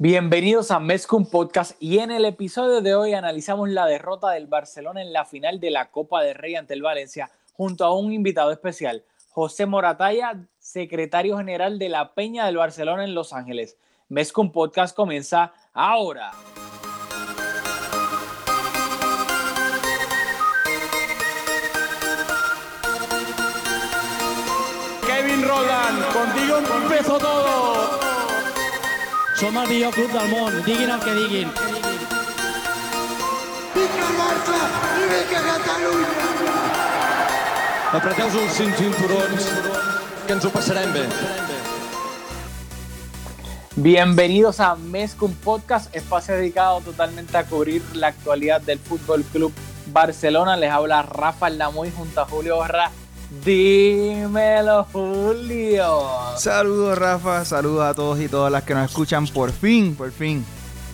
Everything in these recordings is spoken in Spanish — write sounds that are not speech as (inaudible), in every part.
Bienvenidos a Mezcum Podcast y en el episodio de hoy analizamos la derrota del Barcelona en la final de la Copa de Rey ante el Valencia junto a un invitado especial, José Morataya, secretario general de la Peña del Barcelona en Los Ángeles. Mezcum Podcast comienza ahora. Kevin Roland, contigo empezó todo. Som el millor club del món, diguin el que diguin. Vinga Barça i vinga Catalunya! Apreteu els cinc cinturons, que ens ho passarem bé. Bienvenidos a Mezcum Podcast, espacio dedicado totalmente a cubrir la actualidad del Fútbol Club Barcelona. Les habla Rafa Lamoy junto a Julio Barra. Dímelo, Julio. Saludos Rafa, saludos a todos y todas las que nos escuchan por fin, por fin.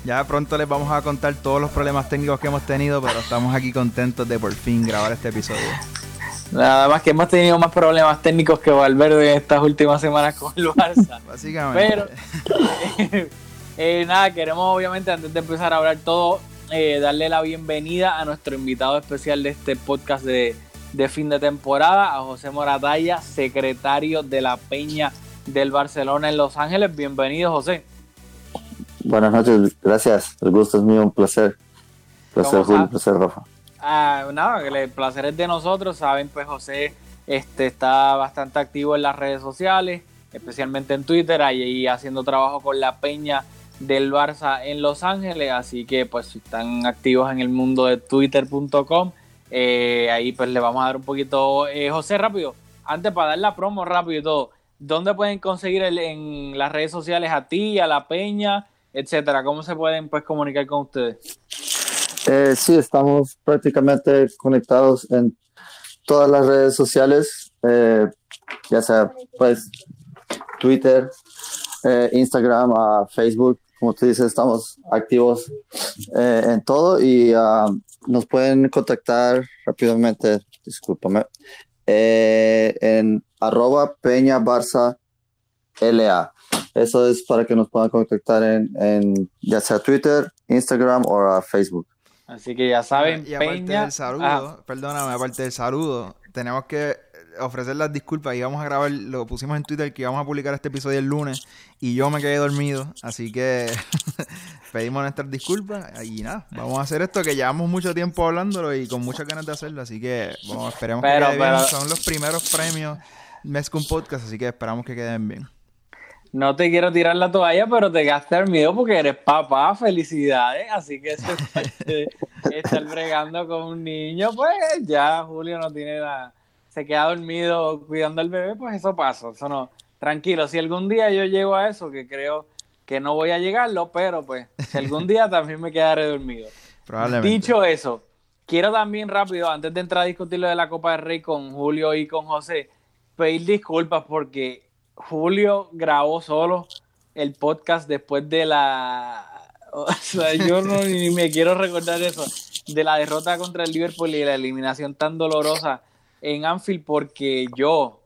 Ya pronto les vamos a contar todos los problemas técnicos que hemos tenido, pero estamos aquí contentos de por fin grabar este episodio. Nada más que hemos tenido más problemas técnicos que Valverde en estas últimas semanas con el Barça. (laughs) Básicamente. Pero, (laughs) eh, nada, queremos obviamente antes de empezar a hablar todo, eh, darle la bienvenida a nuestro invitado especial de este podcast de, de fin de temporada, a José Moratalla, secretario de la Peña del Barcelona en Los Ángeles. Bienvenido, José. Buenas noches, gracias. El gusto es mío, un placer. Placer, ¿Cómo Julio, está? placer, Rafa. Ah, nada, que el placer es de nosotros. Saben, pues José este, está bastante activo en las redes sociales, especialmente en Twitter, ahí haciendo trabajo con la Peña del Barça en Los Ángeles. Así que, pues, si están activos en el mundo de twitter.com, eh, ahí pues le vamos a dar un poquito. Eh, José, rápido, antes para dar la promo rápido y todo, ¿dónde pueden conseguir el- en las redes sociales a ti, a la Peña, etcétera? ¿Cómo se pueden pues comunicar con ustedes? Eh, sí, estamos prácticamente conectados en todas las redes sociales, eh, ya sea pues Twitter, Instagram, ah, Facebook, como tú dices, estamos activos eh, en todo y ah, nos pueden contactar rápidamente, discúlpame, eh, en arroba Peña Barça LA. Eso es para que nos puedan contactar en, en ya sea Twitter, Instagram o ah, Facebook. Así que ya saben, y aparte Peña. del saludo, Ah, perdóname, aparte del saludo, tenemos que ofrecer las disculpas. Íbamos a grabar, lo pusimos en Twitter que íbamos a publicar este episodio el lunes y yo me quedé dormido, así que (laughs) pedimos nuestras disculpas y nada, vamos a hacer esto que llevamos mucho tiempo hablándolo y con muchas ganas de hacerlo, así que vamos, esperemos Pero- que quede bien. Son los primeros premios Mezcum Podcast, así que esperamos que queden bien. no te quiero tirar la toalla, pero te quedaste dormido porque eres papá. Felicidades. Así que eso (laughs) estar bregando con un niño. Pues ya Julio no tiene nada. Se queda dormido cuidando al bebé, pues eso pasa. Eso no. Tranquilo, si algún día yo llego a eso, que creo que no voy a llegarlo, pero pues si algún día también me quedaré dormido. Probablemente. Dicho eso, quiero también rápido, antes de entrar a discutir lo de la Copa del Rey con Julio y con José, pedir disculpas porque Julio grabó solo el podcast después de la... (laughs) O sea, yo no ni me quiero recordar eso, de la derrota contra el Liverpool y la eliminación tan dolorosa en Anfield porque yo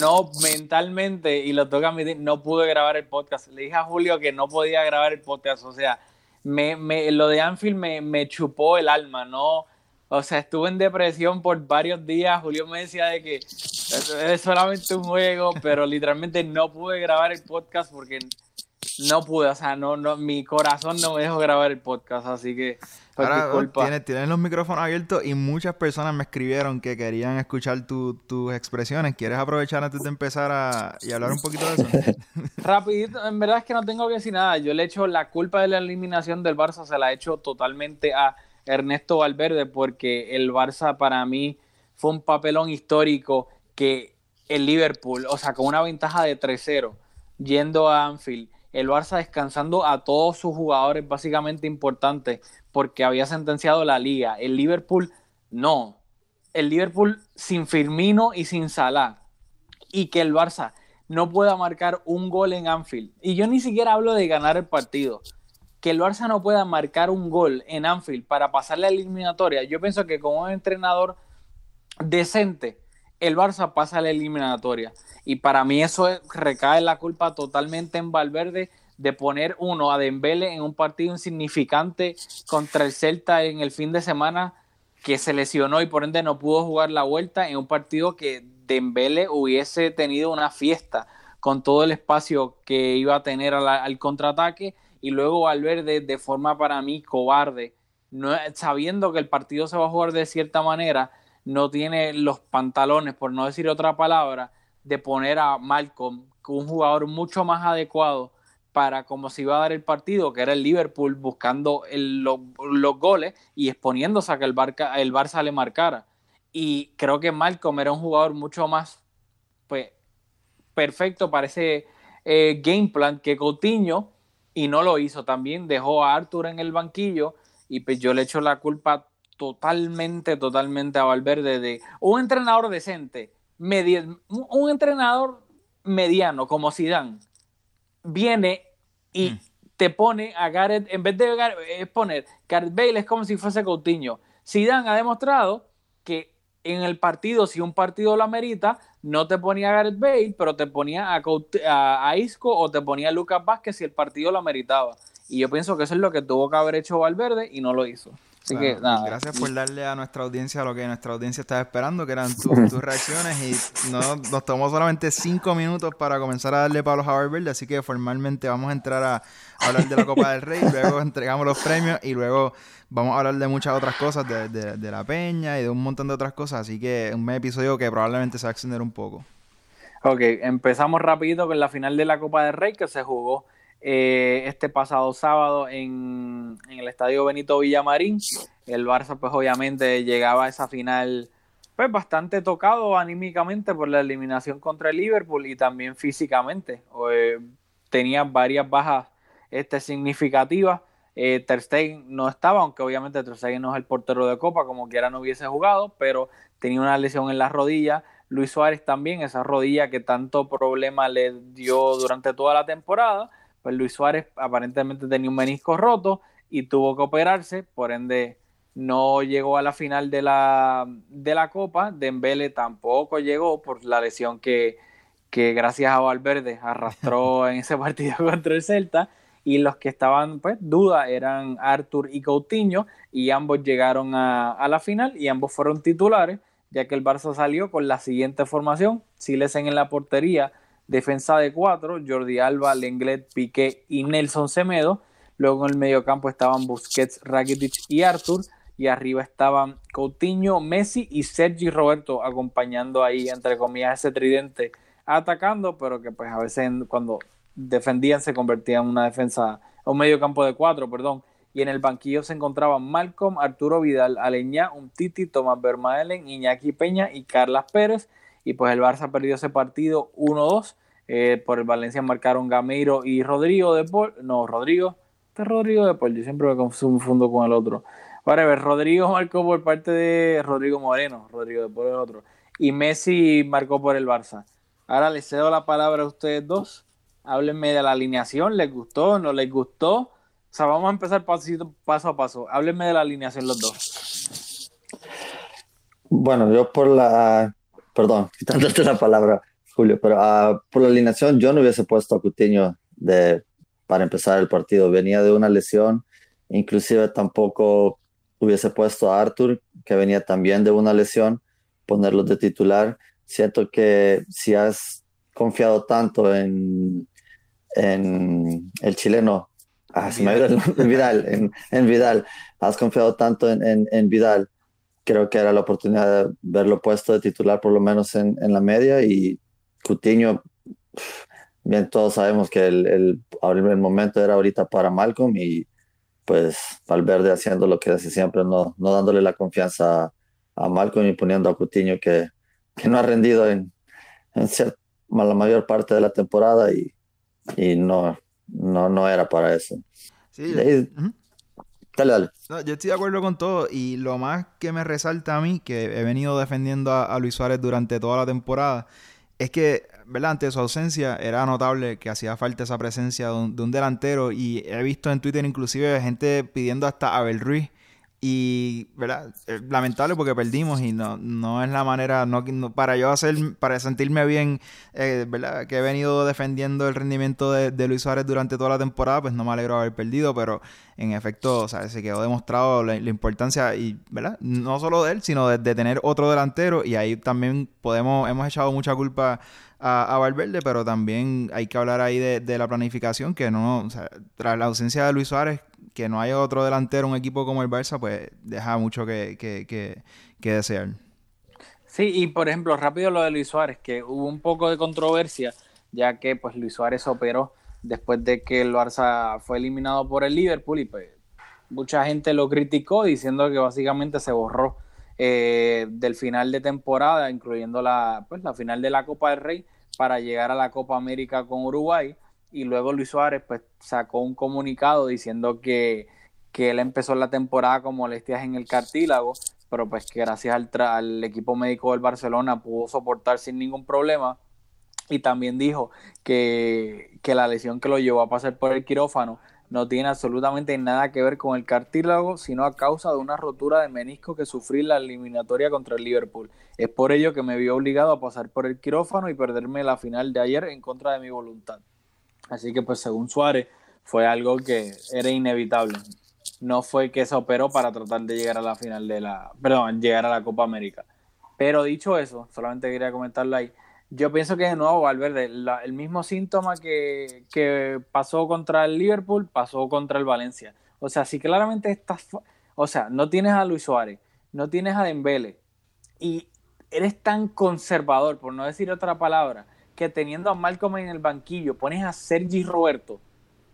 no mentalmente, y lo que admitir, no pude grabar el podcast. Le dije a Julio que no podía grabar el podcast, o sea, me, me- lo de Anfield me, me chupó el alma, ¿no? O sea, estuve en depresión por varios días. Julio me decía de que es solamente un juego, pero literalmente no pude grabar el podcast porque no pude, o sea, no, no, mi corazón no me dejó grabar el podcast, así que Ahora disculpa. tienes, tienes los micrófonos abiertos y muchas personas me escribieron que querían escuchar tu- tus expresiones. ¿Quieres aprovechar antes de empezar a, y hablar un poquito de eso? (laughs) Rapidito, en verdad es que no tengo que decir nada. Yo le echo la culpa de la eliminación del Barça, se la he hecho totalmente a Ernesto Valverde, porque el Barça para mí fue un papelón histórico que el Liverpool, o sea, con una ventaja de 3-0, yendo a Anfield, el Barça descansando a todos sus jugadores básicamente importantes, porque había sentenciado la liga. El Liverpool no. El Liverpool sin Firmino y sin Salah. Y que el Barça no pueda marcar un gol en Anfield. Y yo ni siquiera hablo de ganar el partido. Que el Barça no pueda marcar un gol en Anfield para pasar la eliminatoria. Yo pienso que con un entrenador decente, el Barça pasa la eliminatoria. Y para mí eso es- recae la culpa totalmente en Valverde de poner uno a Dembele en un partido insignificante contra el Celta en el fin de semana que se lesionó y por ende no pudo jugar la vuelta en un partido que Dembele hubiese tenido una fiesta con todo el espacio que iba a tener al, contraataque y luego Valverde de forma para mí cobarde, sabiendo que el partido se va a jugar de cierta manera, no tiene los pantalones, por no decir otra palabra, de poner a Malcolm, un jugador mucho más adecuado para cómo se iba a dar el partido, que era el Liverpool buscando los goles y exponiéndose a que el, Barca, el Barça le marcara. Y creo que Malcolm era un jugador mucho más pues, perfecto para ese eh, game plan que Coutinho y no lo hizo. También dejó a Arthur en el banquillo y pues yo le echo la culpa totalmente, totalmente a Valverde de un entrenador decente, un entrenador mediano como Zidane viene y mm. te pone a Gareth, en vez de poner Gareth Bale, es como si fuese Coutinho. Zidane ha demostrado que en el partido, si un partido lo amerita, no te ponía a Gareth Bale, pero te ponía a, a, Isco o te ponía a Lucas Vázquez si el partido lo ameritaba. Y yo pienso que eso es lo que tuvo que haber hecho Valverde y no lo hizo. Así que nada. Gracias por darle a nuestra audiencia lo que nuestra audiencia estaba esperando, que eran (laughs) tus reacciones. Y no, nos tomó solamente cinco minutos para comenzar a darle palos a Valverde. Así que formalmente vamos a entrar a, hablar de la Copa del Rey. Luego entregamos los premios y luego vamos a hablar de muchas otras cosas, de, de, la Peña y de un montón de otras cosas. Así que un episodio que probablemente se va a extender un poco. Ok, empezamos rapidito con la final de la Copa del Rey que se jugó eh, este pasado sábado en, el estadio Benito Villamarín. El Barça, pues obviamente llegaba a esa final pues bastante tocado anímicamente por la eliminación contra el Liverpool y también físicamente. Eh, tenía varias bajas este, significativas. Eh, Ter Stegen no estaba, aunque obviamente Ter Stegen no es el portero de Copa, como quiera no hubiese jugado, pero tenía una lesión en la rodilla. Luis Suárez también, esa rodilla que tanto problema le dio durante toda la temporada pues Luis Suárez aparentemente tenía un menisco roto y tuvo que operarse, por ende no llegó a la final de la, de la Copa, Dembele tampoco llegó por la lesión que, que gracias a Valverde arrastró (laughs) en ese partido contra el Celta. Y los que estaban pues duda eran Arthur y Coutinho y ambos llegaron a, a, la final y ambos fueron titulares ya que el Barça salió con la siguiente formación, Silesen en la portería, Defensa de cuatro, Jordi Alba, Lenglet, Piqué y Nelson Semedo. Luego en el mediocampo estaban Busquets, Rakitic y Arthur. Y arriba estaban Coutinho, Messi y Sergi Roberto acompañando ahí, entre comillas, ese tridente atacando, pero que pues a veces cuando defendían se convertía en una defensa, un medio campo de cuatro, perdón. Y en el banquillo se encontraban Malcolm, Arturo Vidal, Aleñá, Titi, Tomás Vermaelen, Iñaki Peña y Carlas Pérez y pues el Barça perdió ese partido 1-2. Eh, por el Valencia marcaron Gameiro y Rodrigo de Paul. No, Rodrigo. Este es Rodrigo de Paul. Yo siempre me confundo con el otro. ver, Rodrigo (laughs) marcó por parte de Rodrigo Moreno. Rodrigo de Paul el otro. Y Messi marcó por el Barça. Ahora les cedo la palabra a ustedes dos. Háblenme de la alineación. ¿Les gustó? ¿No les gustó? O sea, vamos a empezar pasito, paso a paso. Háblenme de la alineación los dos. Bueno, yo por la perdón, (laughs) quitándote la palabra, Julio, pero uh, por la alineación yo no hubiese puesto a Coutinho de, para empezar el partido. Venía de una lesión, inclusive tampoco hubiese puesto a Arthur, que venía también de una lesión, ponerlo de titular. Siento que si has confiado tanto en, en el chileno, ah, Vidal. en Vidal, en, Vidal, has confiado tanto en, en, en Vidal creo que era la oportunidad de verlo puesto de titular por lo menos en, en la media y Cutiño, bien todos sabemos que el, el, el, momento era ahorita para Malcolm y pues Valverde haciendo lo que hace siempre, no, no dándole la confianza a, Malcolm y poniendo a Cutiño que, que no ha rendido en, en la mayor parte de la temporada y, y no, no, no era para eso. Sí, Dale, yo estoy de acuerdo con todo y lo más que me resalta a mí, que he venido defendiendo a, Luis Suárez durante toda la temporada, es que, ¿verdad? Ante su ausencia era notable que hacía falta esa presencia de un, delantero y he visto en Twitter inclusive gente pidiendo hasta Abel Ruiz y, ¿verdad? Lamentable porque perdimos y no, no es la manera, no, para yo hacer, para sentirme bien, eh, ¿verdad? Que he venido defendiendo el rendimiento de, Luis Suárez durante toda la temporada, pues no me alegro de haber perdido, pero en efecto, o sea, se quedó demostrado la, importancia y, ¿verdad? No solo de él, sino de, tener otro delantero y ahí también podemos, hemos echado mucha culpa a, a Valverde, pero también hay que hablar ahí de, de la planificación, que no, o sea, tras la ausencia de Luis Suárez, que no haya otro delantero, un equipo como el Barça, pues deja mucho que, que, que, que desear. Sí, y por ejemplo, rápido lo de Luis Suárez, que hubo un poco de controversia, ya que pues Luis Suárez operó después de que el Barça fue eliminado por el Liverpool y pues mucha gente lo criticó diciendo que básicamente se borró eh, del final de temporada, incluyendo la, pues, la final de la Copa del Rey, para llegar a la Copa América con Uruguay. Y luego Luis Suárez pues, sacó un comunicado diciendo que, que él empezó la temporada con molestias en el cartílago, pero pues que gracias al, tra- al equipo médico del Barcelona pudo soportar sin ningún problema. Y también dijo que, que la lesión que lo llevó a pasar por el quirófano no tiene absolutamente nada que ver con el cartílago, sino a causa de una rotura de menisco que sufrí la eliminatoria contra el Liverpool. Es por ello que me vi obligado a pasar por el quirófano y perderme la final de ayer en contra de mi voluntad. Así que pues según Suárez fue algo que era inevitable. No fue que se operó para tratar de llegar a la final de la, perdón, llegar a la Copa América. Pero dicho eso, solamente quería comentarlo ahí. Yo pienso que de nuevo Valverde, el mismo síntoma que, que pasó contra el Liverpool, pasó contra el Valencia. O sea, si claramente estás, o sea, no tienes a Luis Suárez, no tienes a Dembele y eres tan conservador, por no decir otra palabra, que teniendo a Malcolm en el banquillo, pones a Sergi Roberto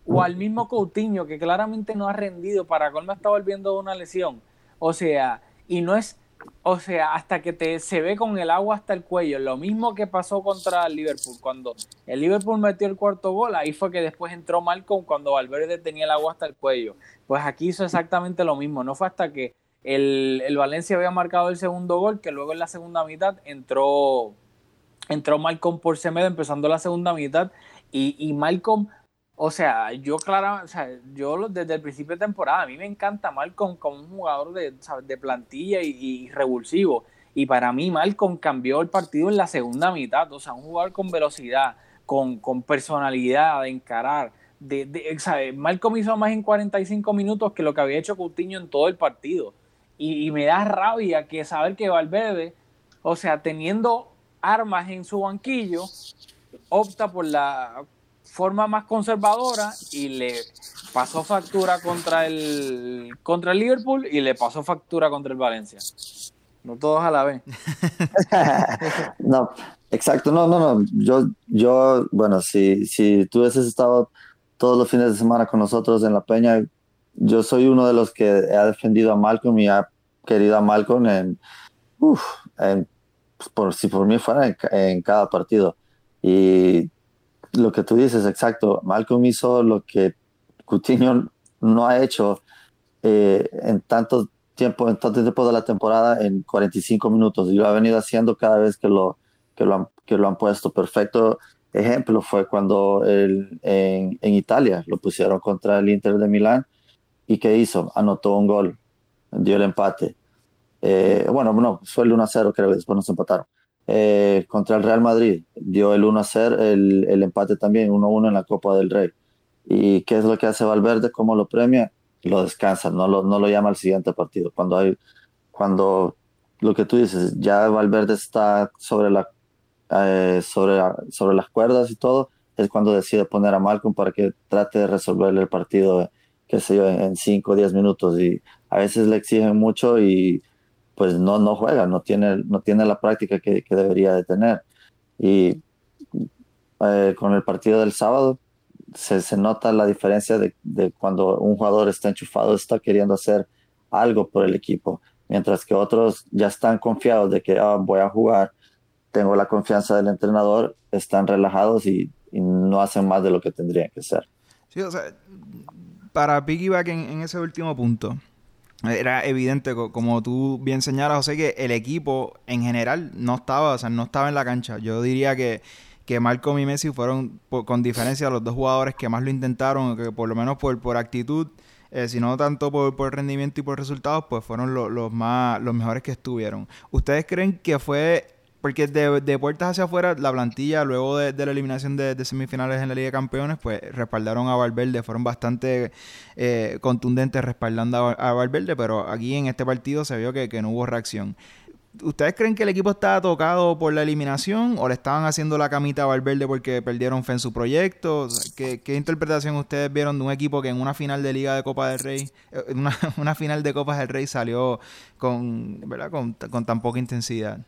o al mismo Coutinho que claramente no ha rendido, para colmo está volviendo de una lesión. O sea, y no es, o sea, hasta que te se ve con el agua hasta el cuello, lo mismo que pasó contra el Liverpool, cuando el Liverpool metió el cuarto gol, ahí fue que después entró Malcolm cuando Valverde tenía el agua hasta el cuello. Pues aquí hizo exactamente lo mismo, no fue hasta que el, el Valencia había marcado el segundo gol, que luego en la segunda mitad entró entró Malcolm por Semedo empezando la segunda mitad y, y Malcolm, o sea, yo claro, o sea, yo desde el principio de temporada, a mí me encanta Malcolm como un jugador de, de plantilla y, revulsivo. Y para mí Malcolm cambió el partido en la segunda mitad, o sea, un jugador con velocidad, con, con personalidad de encarar. De, de. Malcolm hizo más en 45 minutos que lo que había hecho Coutinho en todo el partido. Y, y me da rabia que saber que Valverde, o sea, teniendo armas en su banquillo, opta por la forma más conservadora y le pasó factura contra el contra el Liverpool y le pasó factura contra el Valencia. No todos a la vez. (laughs) No, exacto, no, no, no. Yo, yo, bueno, si, si tú hubieses estado todos los fines de semana con nosotros en La Peña, yo soy uno de los que ha defendido a Malcolm y ha querido a Malcolm en, por, si por mí fuera en, en cada partido. Y lo que tú dices, exacto, Malcolm hizo lo que Coutinho no ha hecho eh, en tanto tiempo, en tanto tiempo de la temporada en 45 minutos y lo ha venido haciendo cada vez que lo, que lo, han, que lo han puesto. Perfecto ejemplo fue cuando en, en Italia lo pusieron contra el Inter de Milán y ¿qué hizo? Anotó un gol, dio el empate. Eh, bueno, no, fue el 1-0 creo que después nos empataron. Eh, contra el Real Madrid dio el 1-0, el, el empate también, 1-1 en la Copa del Rey. ¿Y qué es lo que hace Valverde? ¿Cómo lo premia? Lo descansa, no lo, no lo llama al siguiente partido. Cuando hay, cuando lo que tú dices, ya Valverde está sobre, la, eh, sobre, sobre las cuerdas y todo, es cuando decide poner a Malcolm para que trate de resolverle el partido, qué sé yo, en 5 o 10 minutos. Y a veces le exigen mucho y pues no, no juega, no tiene, no tiene la práctica que, que debería de tener. Y eh, con el partido del sábado se, se nota la diferencia de, de cuando un jugador está enchufado, está queriendo hacer algo por el equipo, mientras que otros ya están confiados de que "Ah, voy a jugar, tengo la confianza del entrenador, están relajados y, no hacen más de lo que tendrían que hacer. Sí, para piggyback en, en ese último punto, era evidente, co- como tú bien señalas, José, que el equipo en general no estaba, o sea, no estaba en la cancha. Yo diría que, que y Messi fueron, con diferencia, los dos jugadores que más lo intentaron, que por lo menos por, por actitud, eh, si no tanto por, por rendimiento y por resultados, pues fueron los más los mejores que estuvieron. ¿Ustedes creen que fue porque de, puertas hacia afuera, la plantilla, luego de, la eliminación de, semifinales en la Liga de Campeones, pues respaldaron a Valverde, fueron bastante eh, contundentes respaldando a, Valverde, pero aquí en este partido se vio que, no hubo reacción. ¿Ustedes creen que el equipo estaba tocado por la eliminación o le estaban haciendo la camita a Valverde porque perdieron fe en su proyecto? ¿Qué, interpretación ustedes vieron de un equipo que en una final de Liga de Copa del Rey, eh, una, (laughs) una final de Copas del Rey salió con, ¿verdad? con, con tan poca intensidad?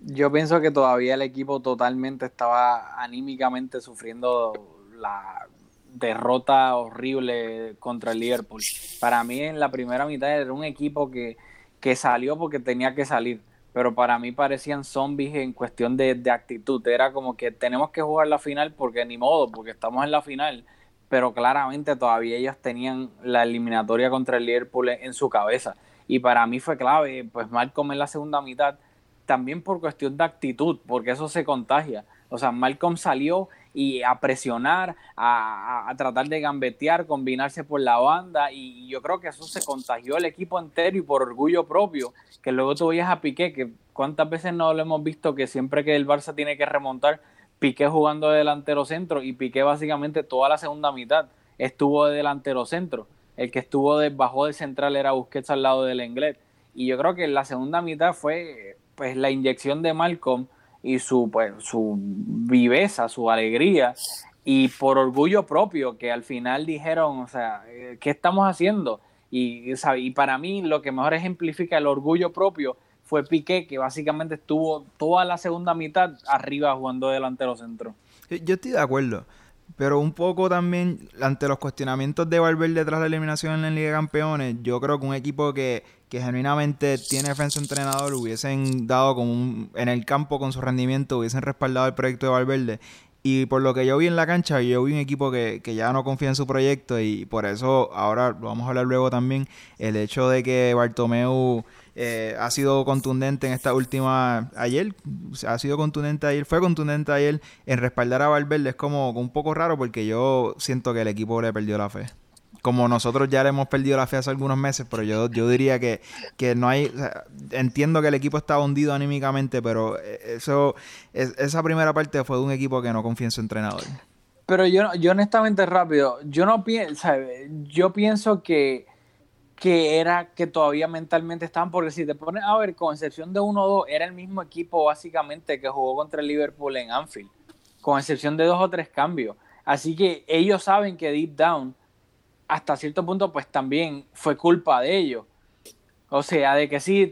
Yo pienso que todavía el equipo totalmente estaba anímicamente sufriendo la derrota horrible contra el Liverpool. Para mí en la primera mitad era un equipo que, que salió porque tenía que salir, pero para mí parecían zombies en cuestión de, de actitud. Era como que tenemos que jugar la final porque ni modo, porque estamos en la final, pero claramente todavía ellos tenían la eliminatoria contra el Liverpool en su cabeza. Y para mí fue clave, pues Malcolm en la segunda mitad también por cuestión de actitud, porque eso se contagia. O sea, Malcolm salió y a presionar, a, tratar de gambetear, combinarse por la banda y yo creo que eso se contagió el equipo entero y por orgullo propio, que luego tú veías a Piqué, que cuántas veces no lo hemos visto que siempre que el Barça tiene que remontar, Piqué jugando de delantero centro y Piqué básicamente toda la segunda mitad estuvo de delantero centro. El que estuvo debajo del central era Busquets al lado del inglés. Y yo creo que la segunda mitad fue pues la inyección de Malcolm y su pues su viveza, su alegría y por orgullo propio que al final dijeron, o sea, eh, ¿qué estamos haciendo? Y, y para mí lo que mejor ejemplifica el orgullo propio fue Piqué, que básicamente estuvo toda la segunda mitad arriba jugando delantero centro. Yo estoy de acuerdo. Pero un poco también, ante los cuestionamientos de Valverde tras la eliminación en la Liga de Campeones, yo creo que un equipo que, que genuinamente tiene defensa entrenador hubiesen dado como en el campo con su rendimiento, hubiesen respaldado el proyecto de Valverde. Y por lo que yo vi en la cancha, yo vi un equipo que, que, ya no confía en su proyecto y por eso ahora lo vamos a hablar luego también, el hecho de que Bartomeu eh, ha sido contundente en esta última ayer, ha sido contundente ayer, fue contundente ayer en respaldar a Valverde, es como un poco raro porque yo siento que el equipo le perdió la fe. Como nosotros ya le hemos perdido la fe hace algunos meses, pero yo, yo diría que, que no hay. entiendo que el equipo está hundido anímicamente, pero eso esa primera parte fue de un equipo que no confía en su entrenador. Pero yo, yo honestamente rápido, yo no pienso, yo pienso que que era que todavía mentalmente estaban, porque si te pones a ver, con excepción de 1-2, era el mismo equipo básicamente que jugó contra el Liverpool en Anfield, con excepción de dos o tres cambios. Así que ellos saben que deep down, hasta cierto punto, pues también fue culpa de ellos. O sea, de que sí,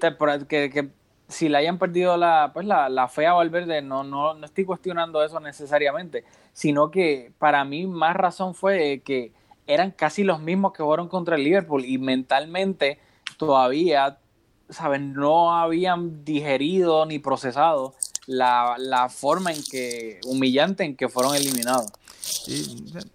que, que si le hayan perdido la, pues la, la fe a Valverde, no, no, no estoy cuestionando eso necesariamente, sino que para mí más razón fue que eran casi los mismos que jugaron contra el Liverpool y mentalmente todavía, ¿saben? No habían digerido ni procesado la, forma en que, humillante en que fueron eliminados.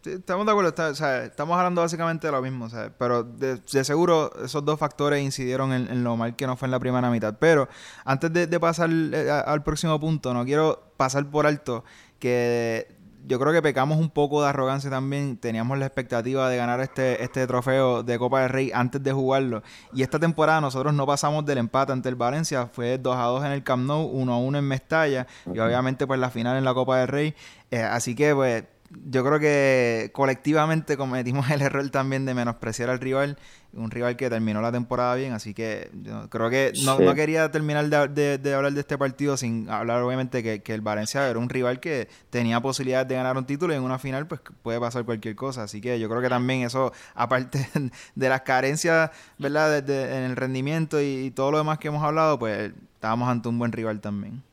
estamos de acuerdo, estamos hablando básicamente de lo mismo, pero de, seguro esos dos factores incidieron en, lo mal que no fue en la primera mitad. Pero antes de, de pasar eh, al próximo punto, no quiero pasar por alto que yo creo que pecamos un poco de arrogancia también. Teníamos la expectativa de ganar este, este trofeo de Copa del Rey antes de jugarlo. Y esta temporada nosotros no pasamos del empate ante el Valencia. Fue 2 a 2 en el Camp Nou, 1 a 1 en Mestalla. Y obviamente pues la final en la Copa del Rey. Eh, así que pues yo creo que colectivamente cometimos el error también de menospreciar al rival, un rival que terminó la temporada bien, así que yo creo que no, quería terminar de, hablar de este partido sin hablar obviamente que, el Valencia era un rival que tenía posibilidades de ganar un título y en una final pues puede pasar cualquier cosa, así que yo creo que también eso, aparte (laughs) de las carencias, ¿verdad? en el rendimiento y, todo lo demás que hemos hablado, pues estábamos ante un buen rival también.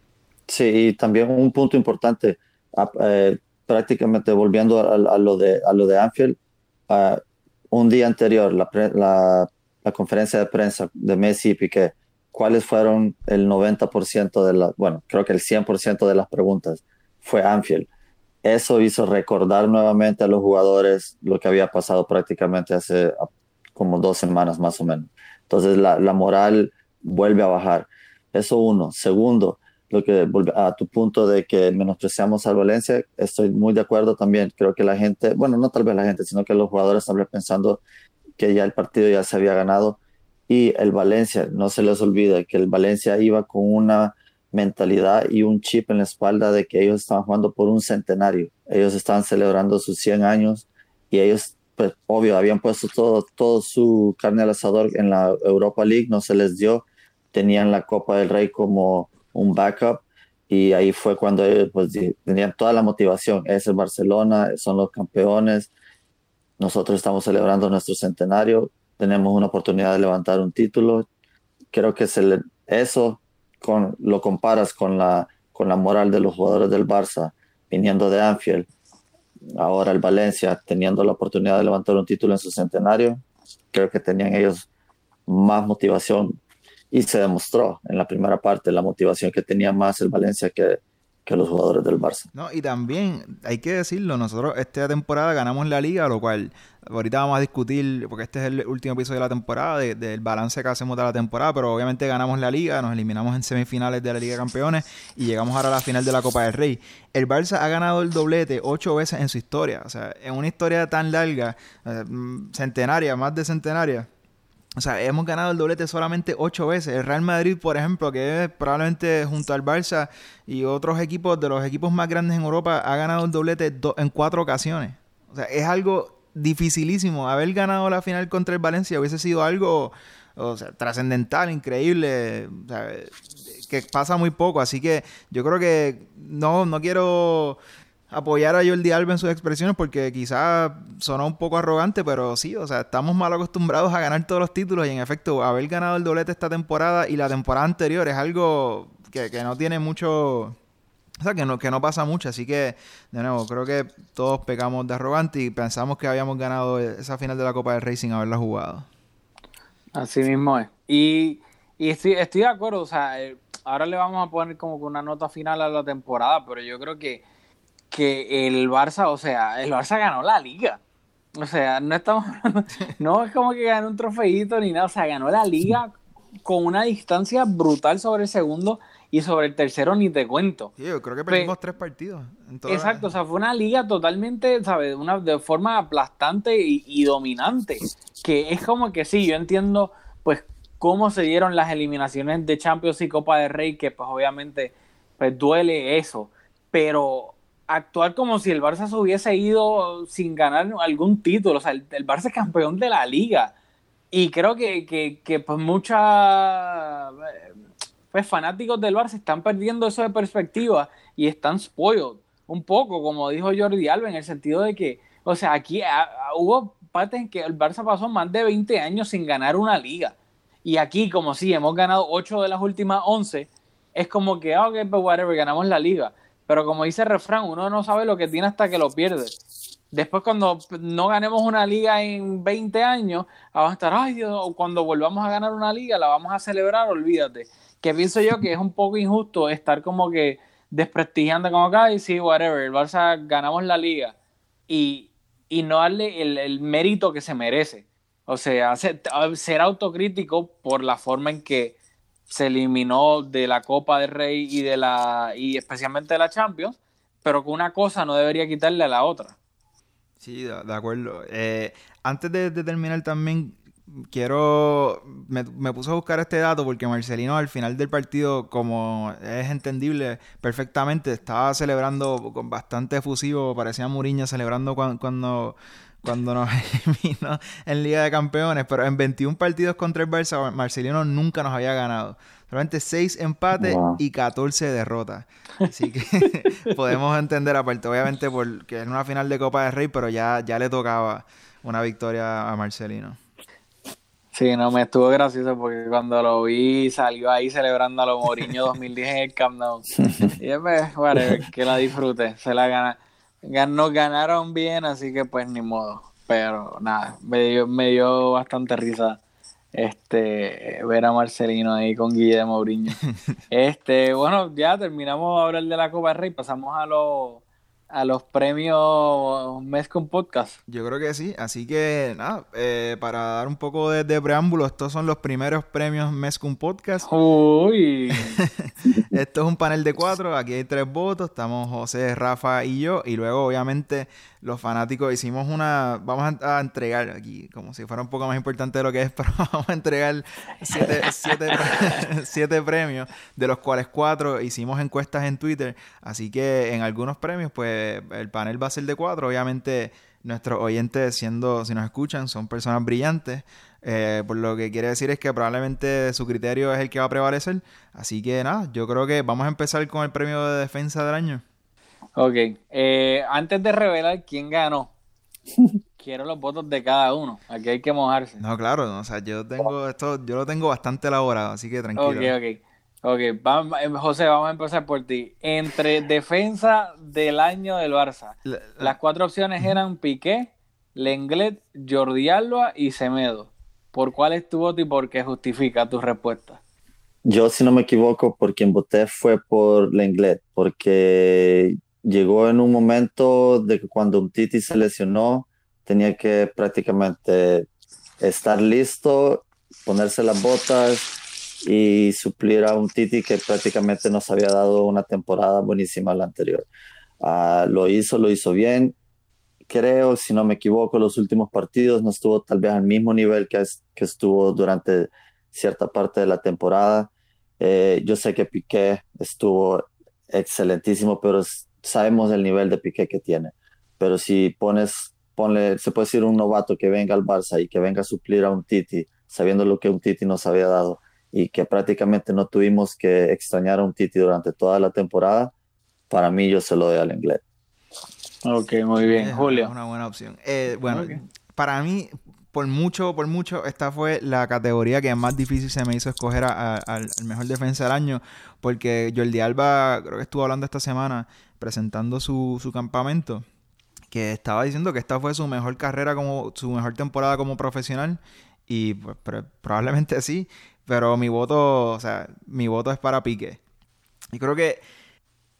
Sí, y también un punto importante, eh, prácticamente volviendo a, lo, de, a lo de Anfield, un día anterior, la, la, conferencia de prensa de Messi y Piqué, ¿cuáles fueron el 90% de las, bueno, creo que el 100% de las preguntas? Fue Anfield. Eso hizo recordar nuevamente a los jugadores lo que había pasado prácticamente hace como dos semanas más o menos. Entonces la, la moral vuelve a bajar. Eso uno. Segundo, lo que a tu punto de que menospreciamos al Valencia, estoy muy de acuerdo también. Creo que la gente, bueno, no tal vez la gente, sino que los jugadores están pensando que ya el partido ya se había ganado. Y el Valencia, no se les olvide que el Valencia iba con una mentalidad y un chip en la espalda de que ellos estaban jugando por un centenario. Ellos estaban celebrando sus 100 años y ellos, pues obvio, habían puesto todo, todo su carne al asador en la Europa League, no se les dio. Tenían la Copa del Rey como un backup y ahí fue cuando ellos pues, tenían toda la motivación. Es el Barcelona, son los campeones. Nosotros estamos celebrando nuestro centenario, tenemos una oportunidad de levantar un título. Creo que eso con, lo comparas con la, con la moral de los jugadores del Barça viniendo de Anfield, ahora el Valencia teniendo la oportunidad de levantar un título en su centenario, creo que tenían ellos más motivación y se demostró en la primera parte la motivación que tenía más el Valencia que, que los jugadores del Barça. No, y también hay que decirlo, nosotros esta temporada ganamos la liga, lo cual ahorita vamos a discutir, porque este es el último episodio de la temporada, del balance que hacemos de la temporada, pero obviamente ganamos la liga, nos eliminamos en semifinales de la Liga de Campeones y llegamos ahora a la final de la Copa del Rey. El Barça ha ganado el doblete ocho veces en su historia, o sea, en una historia tan larga, eh, centenaria, más de centenaria o sea, hemos ganado el doblete solamente ocho veces. El Real Madrid, por ejemplo, que probablemente junto al Barça y otros equipos de los equipos más grandes en Europa, ha ganado el doblete en cuatro ocasiones. O sea, es algo dificilísimo. Haber ganado la final contra el Valencia hubiese sido algo o sea, trascendental, increíble, o sea, que pasa muy poco. Así que yo creo que no, no quiero apoyar a Jordi Alba en sus expresiones porque quizás sonó un poco arrogante, pero sí, o sea, estamos mal acostumbrados a ganar todos los títulos y en efecto haber ganado el doblete esta temporada y la temporada anterior es algo que, no tiene mucho... O sea, que no, que no pasa mucho, así que, de nuevo, creo que todos pecamos de arrogante y pensamos que habíamos ganado esa final de la Copa del Rey sin haberla jugado. Así mismo es. Y, y estoy, estoy de acuerdo, o sea, eh, ahora le vamos a poner como una nota final a la temporada, pero yo creo que que el Barça, o sea, el Barça ganó la liga. O sea, no estamos (laughs) no es como que ganó un trofeito ni nada, o sea, ganó la liga con una distancia brutal sobre el segundo y sobre el tercero ni te cuento. Sí, yo creo que perdimos tres partidos. exacto, o sea, fue una liga totalmente, ¿sabes? Una, de forma aplastante y, y, dominante. Que es como que sí, yo entiendo, pues, cómo se dieron las eliminaciones de Champions y Copa de Rey, que pues obviamente, pues duele eso. Pero actuar como si el Barça se hubiese ido sin ganar algún título. O sea, el, Barça es campeón de la liga. Y creo que, que, que pues muchos pues, fanáticos del Barça están perdiendo eso de perspectiva y están spoiled un poco, como dijo Jordi Alba, en el sentido de que, o sea, aquí hubo partes en que el Barça pasó más de 20 años sin ganar una liga. Y aquí, como si hemos ganado 8 de las últimas 11, es como que, ah, ok, pues whatever, ganamos la liga. Pero como dice el refrán, uno no sabe lo que tiene hasta que lo pierde. Después cuando no ganemos una liga en 20 años, vamos a estar, ay Dios, cuando volvamos a ganar una liga, la vamos a celebrar, olvídate. Que pienso yo que es un poco injusto estar como que desprestigiando como acá y sí, whatever, el Barça ganamos la liga y, no darle el, el, mérito que se merece. O sea, ser, ser autocrítico por la forma en que se eliminó de la Copa del Rey y de la y especialmente de la Champions, pero que una cosa no debería quitarle a la otra. Sí, de, acuerdo. Eh, antes de, terminar también quiero me, puse a buscar este dato porque Marcelino al final del partido como es entendible perfectamente estaba celebrando con bastante efusivo parecía Muriño celebrando cuando nos (laughs) eliminó en Liga de Campeones, pero en 21 partidos contra el Barça, Marcelino nunca nos había ganado. Solamente 6 empates y 14 derrotas. Así que (laughs) podemos entender, aparte, obviamente, porque es una final de Copa de Rey, pero ya, ya le tocaba una victoria a Marcelino. Sí, no, me estuvo gracioso porque cuando lo vi salió ahí celebrando a los Moriño 2010 en el Camp Nou. (laughs) Y pues, bueno, que la disfrute, se la gana nos ganaron bien, así que pues ni modo. Pero nada, me dio, me dio bastante risa este ver a Marcelino ahí con Guillermo Mourinho. (laughs) este, bueno, ya terminamos ahora el de la Copa del Rey, pasamos a los a los premios Mezcum Podcast. Yo creo que sí, así que nada, eh, para dar un poco de, de preámbulo, estos son los primeros premios Mezcum Podcast. Uy, (laughs) Esto es un panel de cuatro, aquí hay tres votos, estamos José, Rafa y yo, y luego obviamente los fanáticos hicimos una, vamos a, a entregar aquí, como si fuera un poco más importante de lo que es, (laughs) pero vamos a entregar siete, siete, (laughs) siete premios, de los cuales cuatro hicimos encuestas en Twitter, así que en algunos premios pues el panel va a ser de cuatro, obviamente nuestros oyentes siendo, si nos escuchan, son personas brillantes, eh, por lo que quiere decir es que probablemente su criterio es el que va a prevalecer. Así que nada, yo creo que vamos a empezar con el premio de defensa del año. ok. Eh, antes de revelar quién ganó, (laughs) quiero los votos de cada uno. Aquí hay que mojarse. No, claro, no, o sea, yo tengo esto, yo lo tengo bastante elaborado, así que tranquilo. Ok, ok. Ok, vamos, eh, José, vamos a empezar por ti. Entre defensa del año del Barça, La- la- las cuatro opciones eran Piqué, Lenglet, Jordi Alba y Semedo. ¿Por cuál es tu voto y por qué justifica tu respuesta? Yo, si no me equivoco, por quien voté fue por Lenglet, porque llegó en un momento de que cuando un Titi se lesionó, tenía que prácticamente estar listo, ponerse las botas y suplir a un Titi que prácticamente nos había dado una temporada buenísima la anterior. Ah, lo hizo, lo hizo bien. Creo, si no me equivoco, los últimos partidos no estuvo tal vez al mismo nivel que, es- que estuvo durante cierta parte de la temporada. Eh, yo sé que Piqué estuvo excelentísimo, pero sabemos el nivel de Piqué que tiene. Pero si pones, ponle, se puede decir un novato que venga al Barça y que venga a suplir a un Titi, sabiendo lo que un Titi nos había dado y que prácticamente no tuvimos que extrañar a un Titi durante toda la temporada, para mí yo se lo doy al inglés. Ok, muy bien. Es Julio. una buena opción. Eh, bueno, Ok. para mí, por mucho, por mucho, esta fue la categoría que más difícil se me hizo escoger a- a- al, al mejor defensa del año, porque Jordi Alba, creo que estuvo hablando esta semana, presentando su, su campamento, que estaba diciendo que esta fue su mejor carrera, como su mejor temporada como profesional, y pues pre- probablemente sí, pero mi voto, o sea, mi voto es para Piqué. Y creo que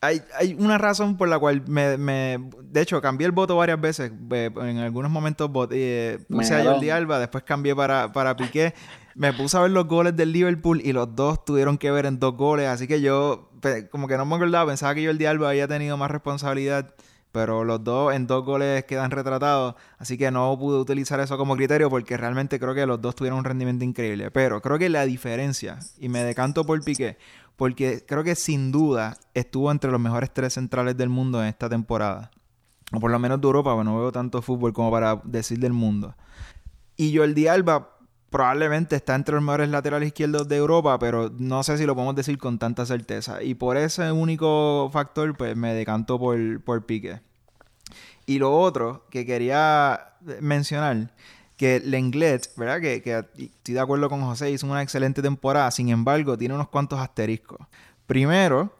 hay, hay una razón por la cual me, me- De hecho, cambié el voto varias veces. Eh, En algunos momentos voté, eh, puse a. Jordi Alba, después cambié para, para Piqué. Me puse a ver los goles del Liverpool y los dos tuvieron que ver en dos goles. Así que yo, como que no me acordaba, pensaba que Jordi Alba había tenido más responsabilidad. Pero los dos en dos goles quedan retratados. Así que no pude utilizar eso como criterio porque realmente creo que los dos tuvieron un rendimiento increíble. Pero creo que la diferencia, y me decanto por Piqué, porque creo que sin duda estuvo entre los mejores tres centrales del mundo en esta temporada. O por lo menos de Europa, porque no veo tanto fútbol como para decir del mundo. Y Jordi Alba probablemente está entre los mejores laterales izquierdos de Europa, pero no sé si lo podemos decir con tanta certeza. Y por ese único factor, pues me decanto por, por Piqué. Y lo otro que quería mencionar, que Lenglet, ¿verdad? Que, que estoy de acuerdo con José, hizo una excelente temporada, sin embargo, tiene unos cuantos asteriscos. Primero,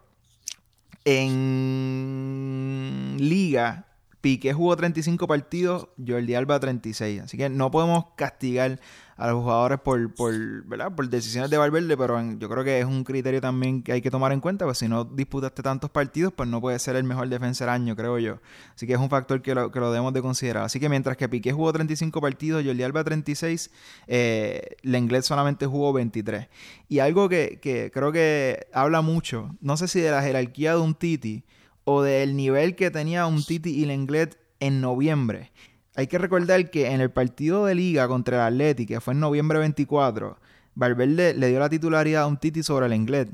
en Liga, Piqué jugó 35 partidos, Jordi Alba 36. Así que no podemos castigar a los jugadores por, por, ¿verdad? por decisiones de Valverde, pero en- yo creo que es un criterio también que hay que tomar en cuenta, pues si no disputaste tantos partidos, pues no puedes ser el mejor defensa del año, creo yo. Así que es un factor que lo, que lo debemos de considerar. Así que mientras que Piqué jugó 35 partidos, Jordi Alba 36, eh, Lenglet solamente jugó 23. Y algo que, que creo que habla mucho, no sé si de la jerarquía de un Titi o del nivel que tenía un Titi y Lenglet en noviembre. Hay que recordar que en el partido de liga contra el Atleti, que fue en noviembre 24, Valverde le dio la titularidad a un Titi sobre el Lenglet.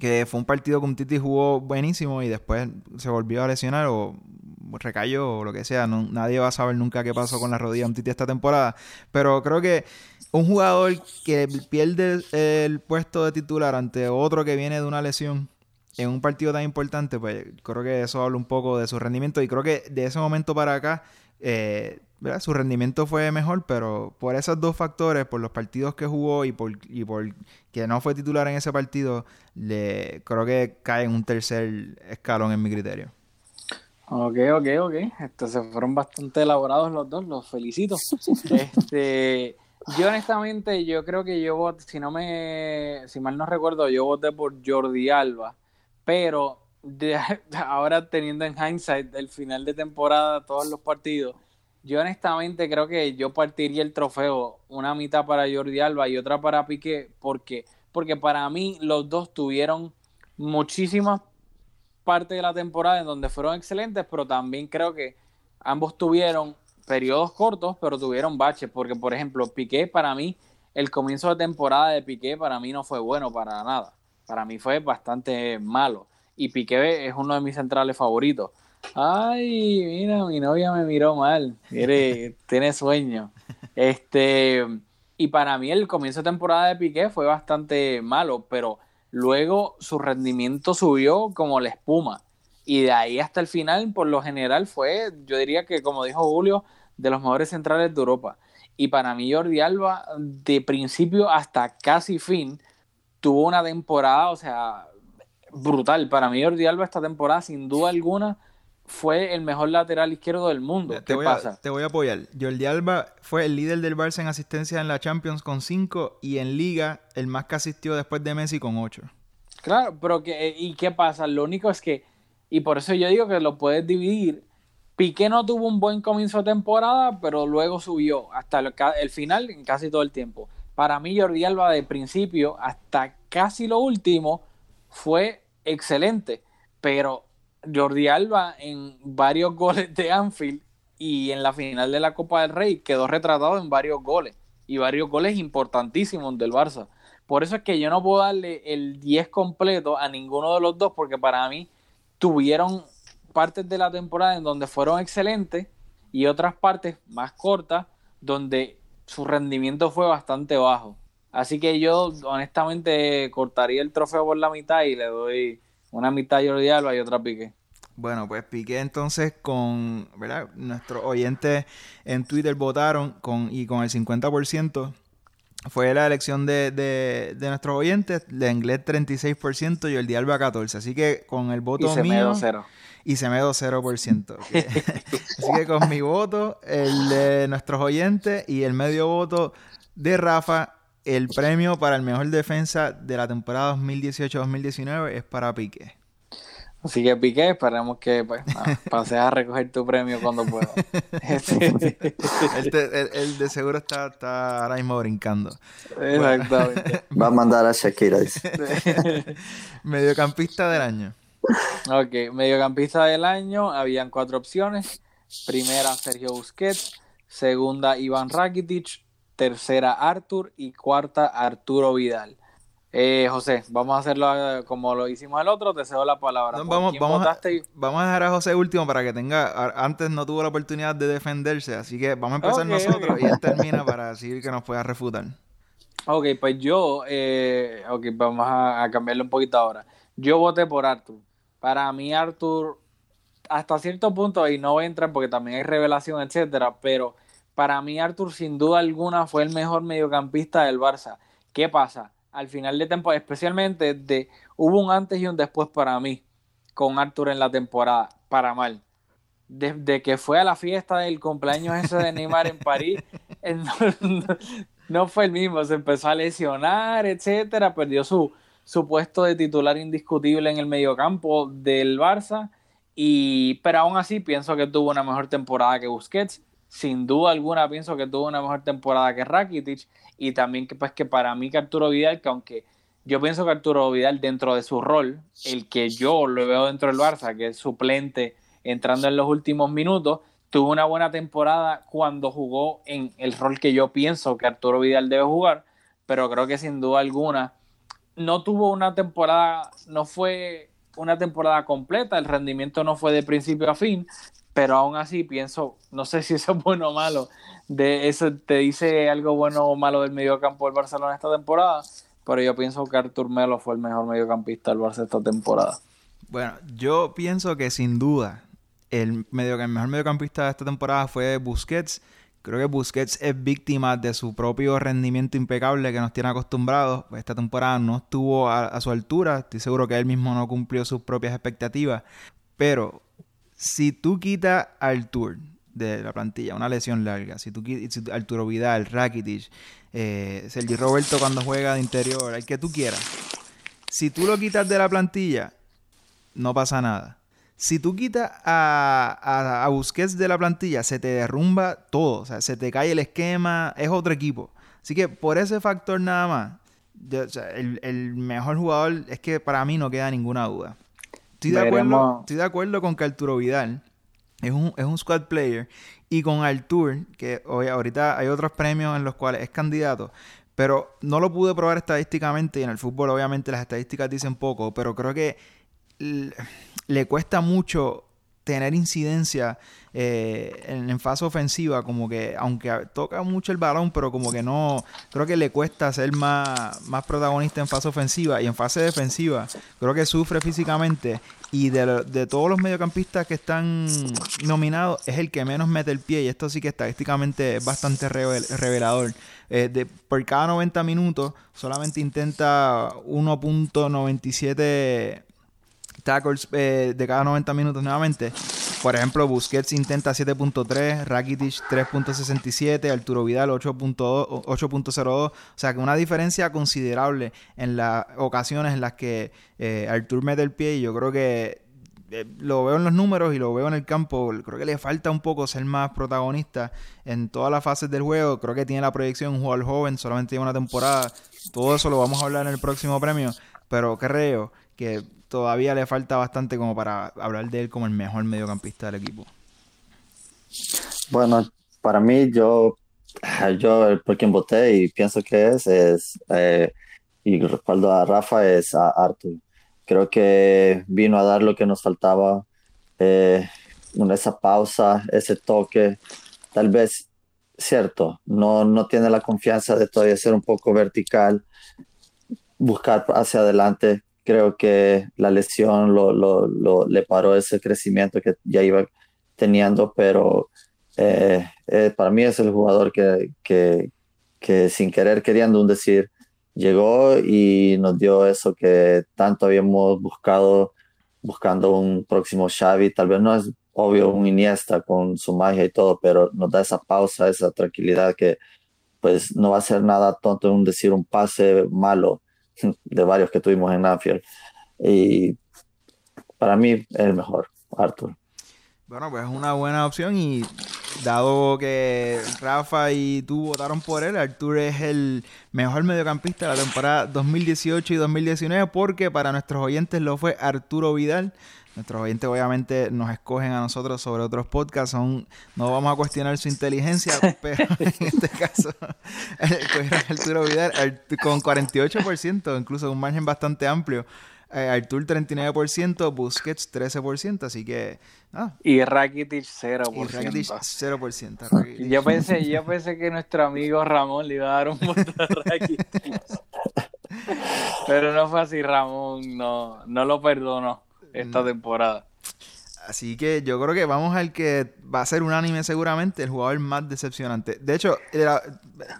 Que fue un partido que un Titi jugó buenísimo y después se volvió a lesionar o recayó o lo que sea. Nadie va a saber nunca qué pasó con la rodilla de un Titi esta temporada. Pero creo que un jugador que pierde el puesto de titular ante otro que viene de una lesión en un partido tan importante, pues creo que eso habla un poco de su rendimiento y creo que de ese momento para acá, eh, ¿verdad? su rendimiento fue mejor, pero por esos dos factores, por los partidos que jugó y por, y por que no fue titular en ese partido, le, creo que cae en un tercer escalón en mi criterio. Ok, ok, ok. Estos se fueron bastante elaborados los dos, los felicito. (laughs) Este, yo honestamente, yo creo que yo voté, si no me, si mal no recuerdo, yo voté por Jordi Alba, pero (laughs) ahora teniendo en hindsight el final de temporada, todos los partidos, yo honestamente creo que yo partiría el trofeo, una mitad para Jordi Alba y otra para Piqué, porque, porque para mí los dos tuvieron muchísimas partes de la temporada en donde fueron excelentes, pero también creo que ambos tuvieron periodos cortos, pero tuvieron baches, porque por ejemplo, Piqué para mí, el comienzo de temporada de Piqué para mí no fue bueno para nada, para mí fue bastante malo, y Piqué es uno de mis centrales favoritos. Ay, mira, mi novia me miró mal, Mire, (laughs) tiene sueño. Este, y para mí el comienzo de temporada de Piqué fue bastante malo, pero luego su rendimiento subió como la espuma. Y de ahí hasta el final, por lo general, fue, yo diría que, como dijo Julio, de los mejores centrales de Europa. Y para mí, Jordi Alba, de principio hasta casi fin, tuvo una temporada, o sea, brutal. Para mí, Jordi Alba, esta temporada, sin duda alguna, fue el mejor lateral izquierdo del mundo. Te, voy A, te voy a apoyar. Jordi Alba fue el líder del Barça en asistencia en la Champions con 5 y en Liga el más que asistió después de Messi con 8. Claro, pero que, ¿y qué pasa? Lo único es que, y por eso yo digo que lo puedes dividir. Piqué no tuvo un buen comienzo de temporada, pero luego subió hasta el, el final en casi todo el tiempo. Para mí, Jordi Alba, de principio hasta casi lo último, fue excelente. Pero Jordi Alba en varios (laughs) goles de Anfield y en la final de la Copa del Rey quedó retratado en varios goles y varios goles importantísimos del Barça. Por eso es que yo no puedo darle el 10 completo a ninguno de los dos porque para mí tuvieron partes de la temporada en donde fueron excelentes y otras partes más cortas donde su rendimiento fue bastante bajo. Así que yo honestamente cortaría el trofeo por la mitad y le doy una mitad Jordi Alba y otra Piqué. Bueno, pues Piqué entonces con, ¿verdad? Nuestros oyentes en Twitter votaron con, y con el 50% fue la elección de, de, de nuestros oyentes, de inglés 36% y el de Alba 14%. Así que con el voto y se mío... Me cero. Y se me 0%. (laughs) Así que con mi voto, el de nuestros oyentes y el medio voto de Rafa, el premio para el mejor defensa de la temporada 2018-2019 es para Piqué. Así que Piqué, esperemos que pues, (laughs) pases a recoger tu premio cuando pueda. (laughs) el, (laughs) de seguro está, está, ahora mismo brincando. Exactamente. Va a mandar a Shakira. Mediocampista del año. Ok, mediocampista del año, habían cuatro opciones. Primera, Sergio Busquets. Segunda, Iván Rakitic tercera Artur y cuarta Arturo Vidal. Eh, José, vamos a hacerlo eh, como lo hicimos el otro, te cedo la palabra. vamos, vamos, a, vamos, a, dejar a José último para que tenga, antes no tuvo la oportunidad de defenderse, así que vamos a empezar nosotros y él (laughs) termina para decir que nos pueda refutar. Ok, pues yo, eh, ok, vamos a, a cambiarlo un poquito ahora. Yo voté por Artur. Para mí Artur, hasta cierto punto, y no entra porque también hay revelación, etcétera, pero para mí Artur sin duda alguna fue el mejor mediocampista del Barça. ¿Qué pasa? Al final de temporada, especialmente de, hubo un antes y un después para mí con Artur en la temporada, para mal. Desde que fue a la fiesta del cumpleaños ese de Neymar en París, (laughs) no, fue el mismo, se empezó a lesionar, etcétera, perdió su, su puesto de titular indiscutible en el mediocampo del Barça, y, pero aún así pienso que tuvo una mejor temporada que Busquets sin duda alguna pienso que tuvo una mejor temporada que Rakitic y también que pues que para mí que Arturo Vidal, que aunque yo pienso que Arturo Vidal dentro de su rol, el que yo lo veo dentro del Barça, que es suplente entrando en los últimos minutos, tuvo una buena temporada cuando jugó en el rol que yo pienso que Arturo Vidal debe jugar, pero creo que sin duda alguna no tuvo una temporada, no fue una temporada completa, el rendimiento no fue de principio a fin, pero aún así pienso, no sé si eso es bueno o malo, de eso te dice algo bueno o malo del mediocampo del Barcelona esta temporada, pero yo pienso que Artur Melo fue el mejor mediocampista del Barça esta temporada. Bueno, yo pienso que sin duda el, medio, el mejor mediocampista de esta temporada fue Busquets. Creo que Busquets es víctima de su propio rendimiento impecable que nos tiene acostumbrados. Esta temporada no estuvo a, a, su altura. Estoy seguro que él mismo no cumplió sus propias expectativas. Pero si tú quitas al Tour de la plantilla, una lesión larga, si tú quitas Arturo Vidal, Rakitic, eh, Sergi Roberto cuando juega de interior, el que tú quieras, si tú lo quitas de la plantilla, no pasa nada. Si tú quitas a, a, Busquets de la plantilla, se te derrumba todo. O sea, se te cae el esquema, es otro equipo. Así que por ese factor nada más, el, el mejor jugador es que para mí no queda ninguna duda. Estoy de, acuerdo, estoy de acuerdo con que Arturo Vidal es un, es un squad player y con Artur, que hoy, ahorita hay otros premios en los cuales es candidato, pero no lo pude probar estadísticamente y en el fútbol obviamente las estadísticas dicen poco, pero creo que le cuesta mucho tener incidencia eh, en, fase ofensiva, como que aunque toca mucho el balón, pero como que no, creo que le cuesta ser más, más protagonista en fase ofensiva y en fase defensiva, creo que sufre físicamente y de, de todos los mediocampistas que están nominados es el que menos mete el pie y esto sí que estadísticamente es bastante revel- revelador. Eh, de, por cada 90 minutos solamente intenta 1.97 tackles eh, de cada 90 minutos nuevamente. Por ejemplo, Busquets intenta 7.3, Rakitic 3.67, Arturo Vidal 8.2 8.02. O sea que una diferencia considerable en las ocasiones en las que eh, Artur mete el pie y yo creo que eh, lo veo en los números y lo veo en el campo. Creo que le falta un poco ser más protagonista en todas las fases del juego. Creo que tiene la proyección un jugador joven, solamente lleva una temporada. Todo eso lo vamos a hablar en el próximo premio. Pero creo que todavía le falta bastante como para hablar de él como el mejor mediocampista del equipo. Bueno, para mí, yo, yo por quien voté y pienso que es, es eh, y respaldo a Rafa, es a Arthur. Creo que vino a dar lo que nos faltaba, eh, esa pausa, ese toque. Tal vez, cierto, no, no tiene la confianza de todavía ser un poco vertical, buscar hacia adelante. Creo que la lesión lo, lo- lo- le paró ese crecimiento que ya iba teniendo, pero eh, eh, para mí es el jugador que, que, que sin querer queriendo un decir llegó y nos dio eso que tanto habíamos buscado buscando un próximo Xavi. Tal vez no es obvio un Iniesta con su magia y todo pero nos da esa pausa esa tranquilidad que pues no va a ser nada tonto un decir un pase malo de varios que tuvimos en Anfield y para mí es el mejor Arthur Bueno, pues es una buena opción y dado que Rafa y tú votaron por él, Artur es el mejor mediocampista de la temporada 2018 y 2019 porque para nuestros oyentes lo fue Arturo Vidal. Nuestros oyentes obviamente nos escogen a nosotros sobre otros podcasts, son, no vamos a cuestionar su inteligencia, (laughs) pero en este caso (laughs) Arturo Vidal con 48%, incluso un margen bastante amplio. Eh, Artur 39%, Busquets 13%, así que ah, Y Rakitic 0%. y Rakitic 0%. Rakitic. Yo pensé, yo pensé que nuestro amigo Ramón le iba a dar un voto a Rakitic. (laughs) Pero no fue así, Ramón no, no lo perdonó esta Mm. temporada. Así que yo creo que vamos al que va a ser unánime seguramente, el jugador más decepcionante. De hecho, era-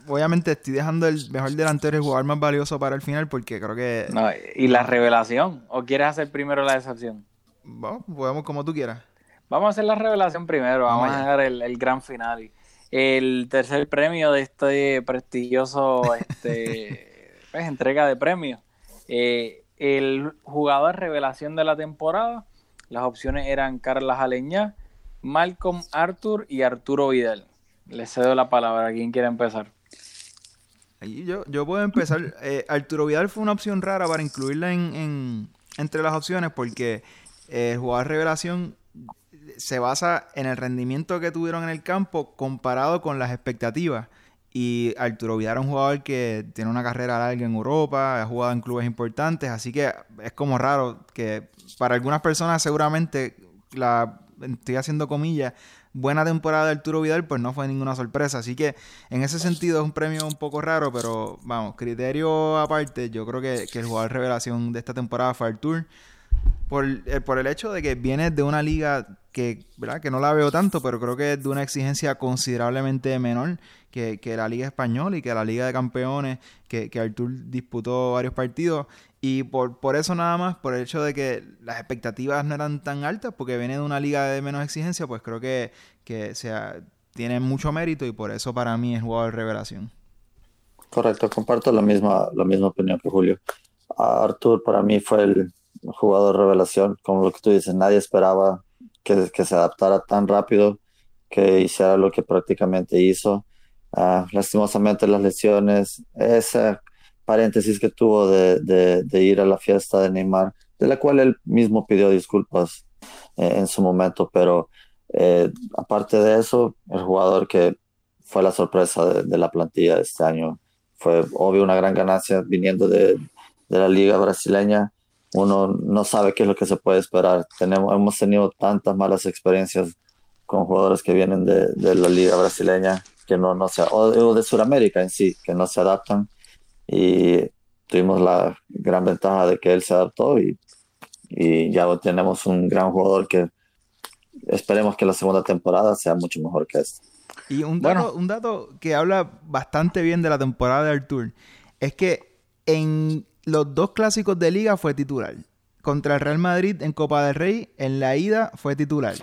obviamente estoy dejando el mejor delantero, el jugador más valioso para el final, porque creo que... No, y la revelación. ¿O quieres hacer primero la decepción? Bueno, podemos como tú quieras. Vamos a hacer la revelación primero. Vamos, Vamos a dejar el, el gran final. El tercer premio de este prestigioso este, (laughs) pues, entrega de premios. Eh, el jugador revelación de la temporada. Las opciones eran Carla Aleñá, Malcolm Arthur y Arturo Vidal. Les cedo la palabra. ¿Quién quiere empezar? Ahí yo, yo puedo empezar. (laughs) Eh, Arturo Vidal fue una opción rara para incluirla en, en- entre las opciones porque eh, el jugador revelación se basa en el rendimiento que tuvieron en el campo comparado con las expectativas. Y Arturo Vidal es un jugador que tiene una carrera larga en Europa, ha jugado en clubes importantes, así que es como raro que para algunas personas seguramente la estoy haciendo comillas, buena temporada de Arturo Vidal, pues no fue ninguna sorpresa. Así que en ese sentido es un premio un poco raro, pero vamos, criterio aparte, yo creo que, que el jugador revelación de esta temporada fue Artur. Por, eh, por el hecho de que viene de una liga que, ¿verdad? que no la veo tanto, pero creo que es de una exigencia considerablemente menor que, que la Liga Española y que la Liga de Campeones, que, que Artur disputó varios partidos. Y por, por eso nada más, por el hecho de que las expectativas no eran tan altas, porque viene de una liga de menos exigencia, pues creo que, que sea, tiene mucho mérito y por eso para mí es jugador revelación. Correcto, comparto la misma, la misma opinión que Julio. Artur para mí fue el, jugador revelación, como lo que tú dices, nadie esperaba que, que se adaptara tan rápido, que hiciera lo que prácticamente hizo. Ah, lastimosamente las lesiones, ese paréntesis que tuvo de, de, de, ir a la fiesta de Neymar, de la cual él mismo pidió disculpas eh, en su momento, pero eh, aparte de eso, el jugador que fue la sorpresa de, de, la plantilla este año fue obvio una gran ganancia viniendo de, de la liga brasileña uno no sabe qué es lo que se puede esperar. Tenemos, hemos tenido tantas malas experiencias con jugadores que vienen de, de la liga brasileña que no, no se, o de Sudamérica en sí, que no se adaptan y tuvimos la gran ventaja de que él se adaptó y, y ya tenemos un gran jugador que esperemos que la segunda temporada sea mucho mejor que esta. Y un dato, bueno. un dato que habla bastante bien de la temporada de Artur es que en los dos clásicos de liga fue titular. Contra el Real Madrid en Copa del Rey, en la ida fue titular.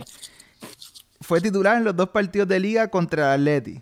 Fue titular en los dos partidos de liga contra Atleti.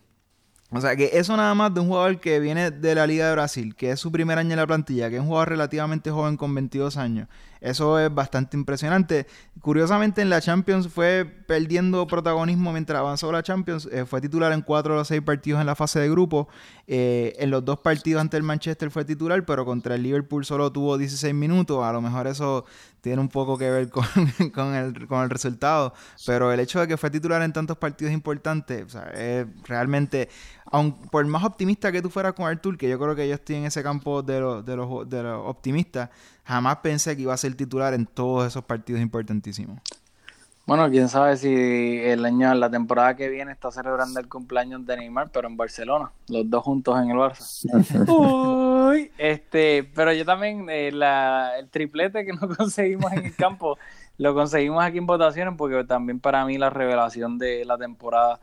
O sea que eso nada más de un jugador que viene de la Liga de Brasil, que es su primer año en la plantilla, que es un jugador relativamente joven con 22 años. Eso es bastante impresionante. Curiosamente en la Champions fue perdiendo protagonismo mientras avanzó la Champions. Eh, fue titular en cuatro de los seis partidos en la fase de grupo. Eh, en los dos partidos ante el Manchester fue titular, pero contra el Liverpool solo tuvo 16 minutos. A lo mejor eso tiene un poco que ver con, (laughs) con, el, con el resultado. Pero el hecho de que fue titular en tantos partidos importantes, o sea, es realmente aun por más optimista que tú fueras con Artur, que yo creo que yo estoy en ese campo de los de los, de los optimistas, jamás pensé que iba a ser titular en todos esos partidos importantísimos. Bueno, quién sabe si el año, la temporada que viene está celebrando el cumpleaños de Neymar, pero en Barcelona, los dos juntos en el Barça. (laughs) Uy, este, pero yo también eh, la, el triplete que no (laughs) conseguimos en el campo lo conseguimos aquí en votaciones porque también para mí la revelación de la temporada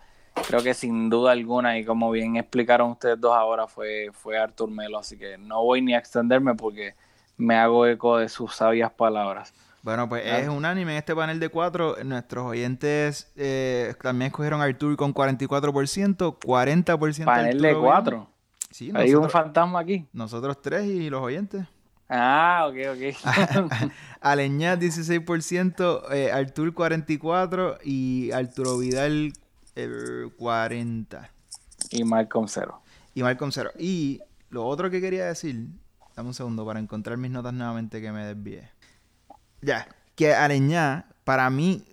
creo que sin duda alguna, y como bien explicaron ustedes dos ahora, fue, fue Artur Melo, así que no voy ni a extenderme porque me hago eco de sus sabias palabras. Bueno, pues es unánime en este panel de cuatro. Nuestros oyentes eh, también escogieron a Artur con 44%, 40% Panel de cuatro. Sí, Hay un fantasma aquí. Nosotros tres y los oyentes. Ah, ok, ok. (laughs) Aleñá 16%, eh, Artur 44% y Arturo Vidal el 40. Y Malcolm 0. Y Malcolm 0. Y lo otro que quería decir, dame un segundo para encontrar mis notas nuevamente que me desvié. Ya, que Areñá, para mí,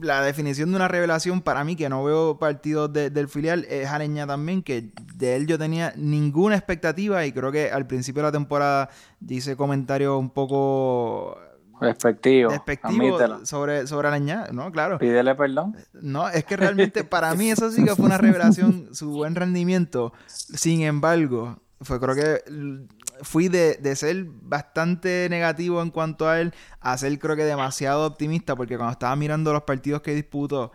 la definición de una revelación, para mí, que no veo partidos de, del filial, es Areñá también, que de él yo tenía ninguna expectativa y creo que al principio de la temporada hice comentarios un poco Despectivo. Despectivo sobre, sobre Arañá, ¿no? Claro. Pídele perdón. No, es que realmente (laughs) para mí eso sí que fue una revelación, su buen rendimiento. Sin embargo, fue creo que fui de, de, ser bastante negativo en cuanto a él a ser creo que demasiado optimista porque cuando estaba mirando los partidos que disputó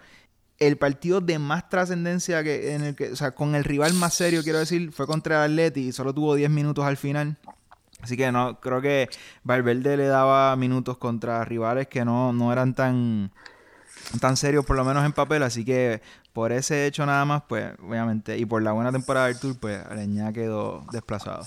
el partido de más trascendencia que en el que o sea con el rival más serio quiero decir fue contra el Atleti y solo tuvo 10 minutos al final Así que no, creo que Valverde le daba minutos contra rivales que no, no eran tan, tan serios, por lo menos en papel. Así que por ese hecho nada más, pues obviamente, y por la buena temporada del Tour, pues Areña quedó desplazado.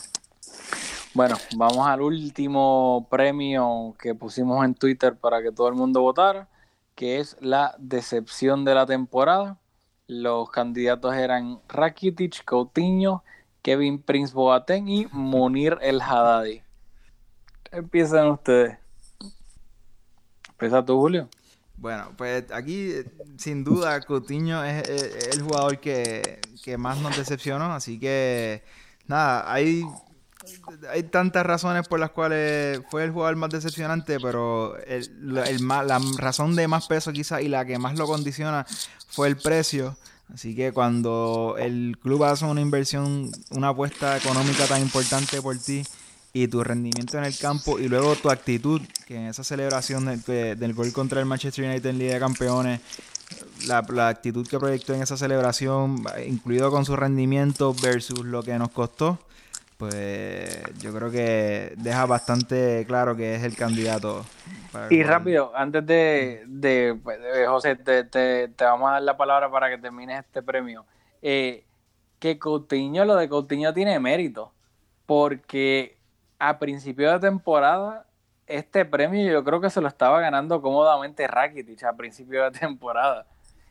Bueno, vamos al último premio que pusimos en Twitter para que todo el mundo votara, que es la decepción de la temporada. Los candidatos eran Rakitic, Coutinho, Kevin Prince Boateng y Munir El Haddadi. Empiezan ustedes. Empieza tú, Julio. Bueno, pues aquí sin duda Coutinho es, el jugador que, más nos decepcionó, así que nada, hay, hay tantas razones por las cuales fue el jugador más decepcionante, pero la razón de más peso quizá y la que más lo condiciona fue el precio. Así que cuando el club hace una inversión, una apuesta económica tan importante por ti y tu rendimiento en el campo y luego tu actitud, que en esa celebración del, gol contra el Manchester United en Liga de Campeones, la, actitud que proyectó en esa celebración, incluido con su rendimiento versus lo que nos costó, pues yo creo que deja bastante claro que es el candidato. y rápido, antes de, de, pues, José, te, te, vamos a dar la palabra para que termines este premio. Eh, que Coutinho, lo de Coutinho tiene mérito, porque a principio de temporada este premio yo creo que se lo estaba ganando cómodamente Rakitic a principio de temporada.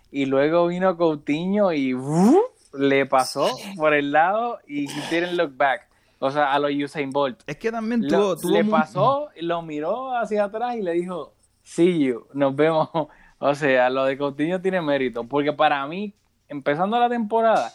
Y luego vino Coutinho y ¡wu! le pasó por el lado y didn't look back. O sea, a los Usain Bolt. Es que también Lo- tuvo, tuvo le mu- pasó, lo miró hacia atrás y le dijo, see you, nos vemos. (laughs) O sea, lo de Coutinho tiene mérito, porque para mí, empezando la temporada,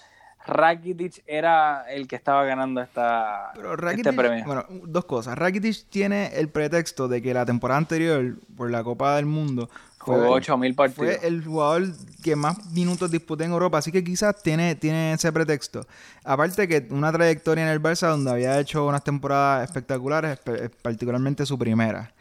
Rakitic era el que estaba ganando esta, Pero Rakitic, este premio. bueno, dos cosas. Rakitic tiene el pretexto de que la temporada anterior, por la Copa del Mundo, Jugó 8000 partidos. fue el jugador que más minutos disputó en Europa, así que quizás tiene, tiene ese pretexto. Aparte que una trayectoria en el Barça donde había hecho unas temporadas espectaculares, espe- particularmente su primera.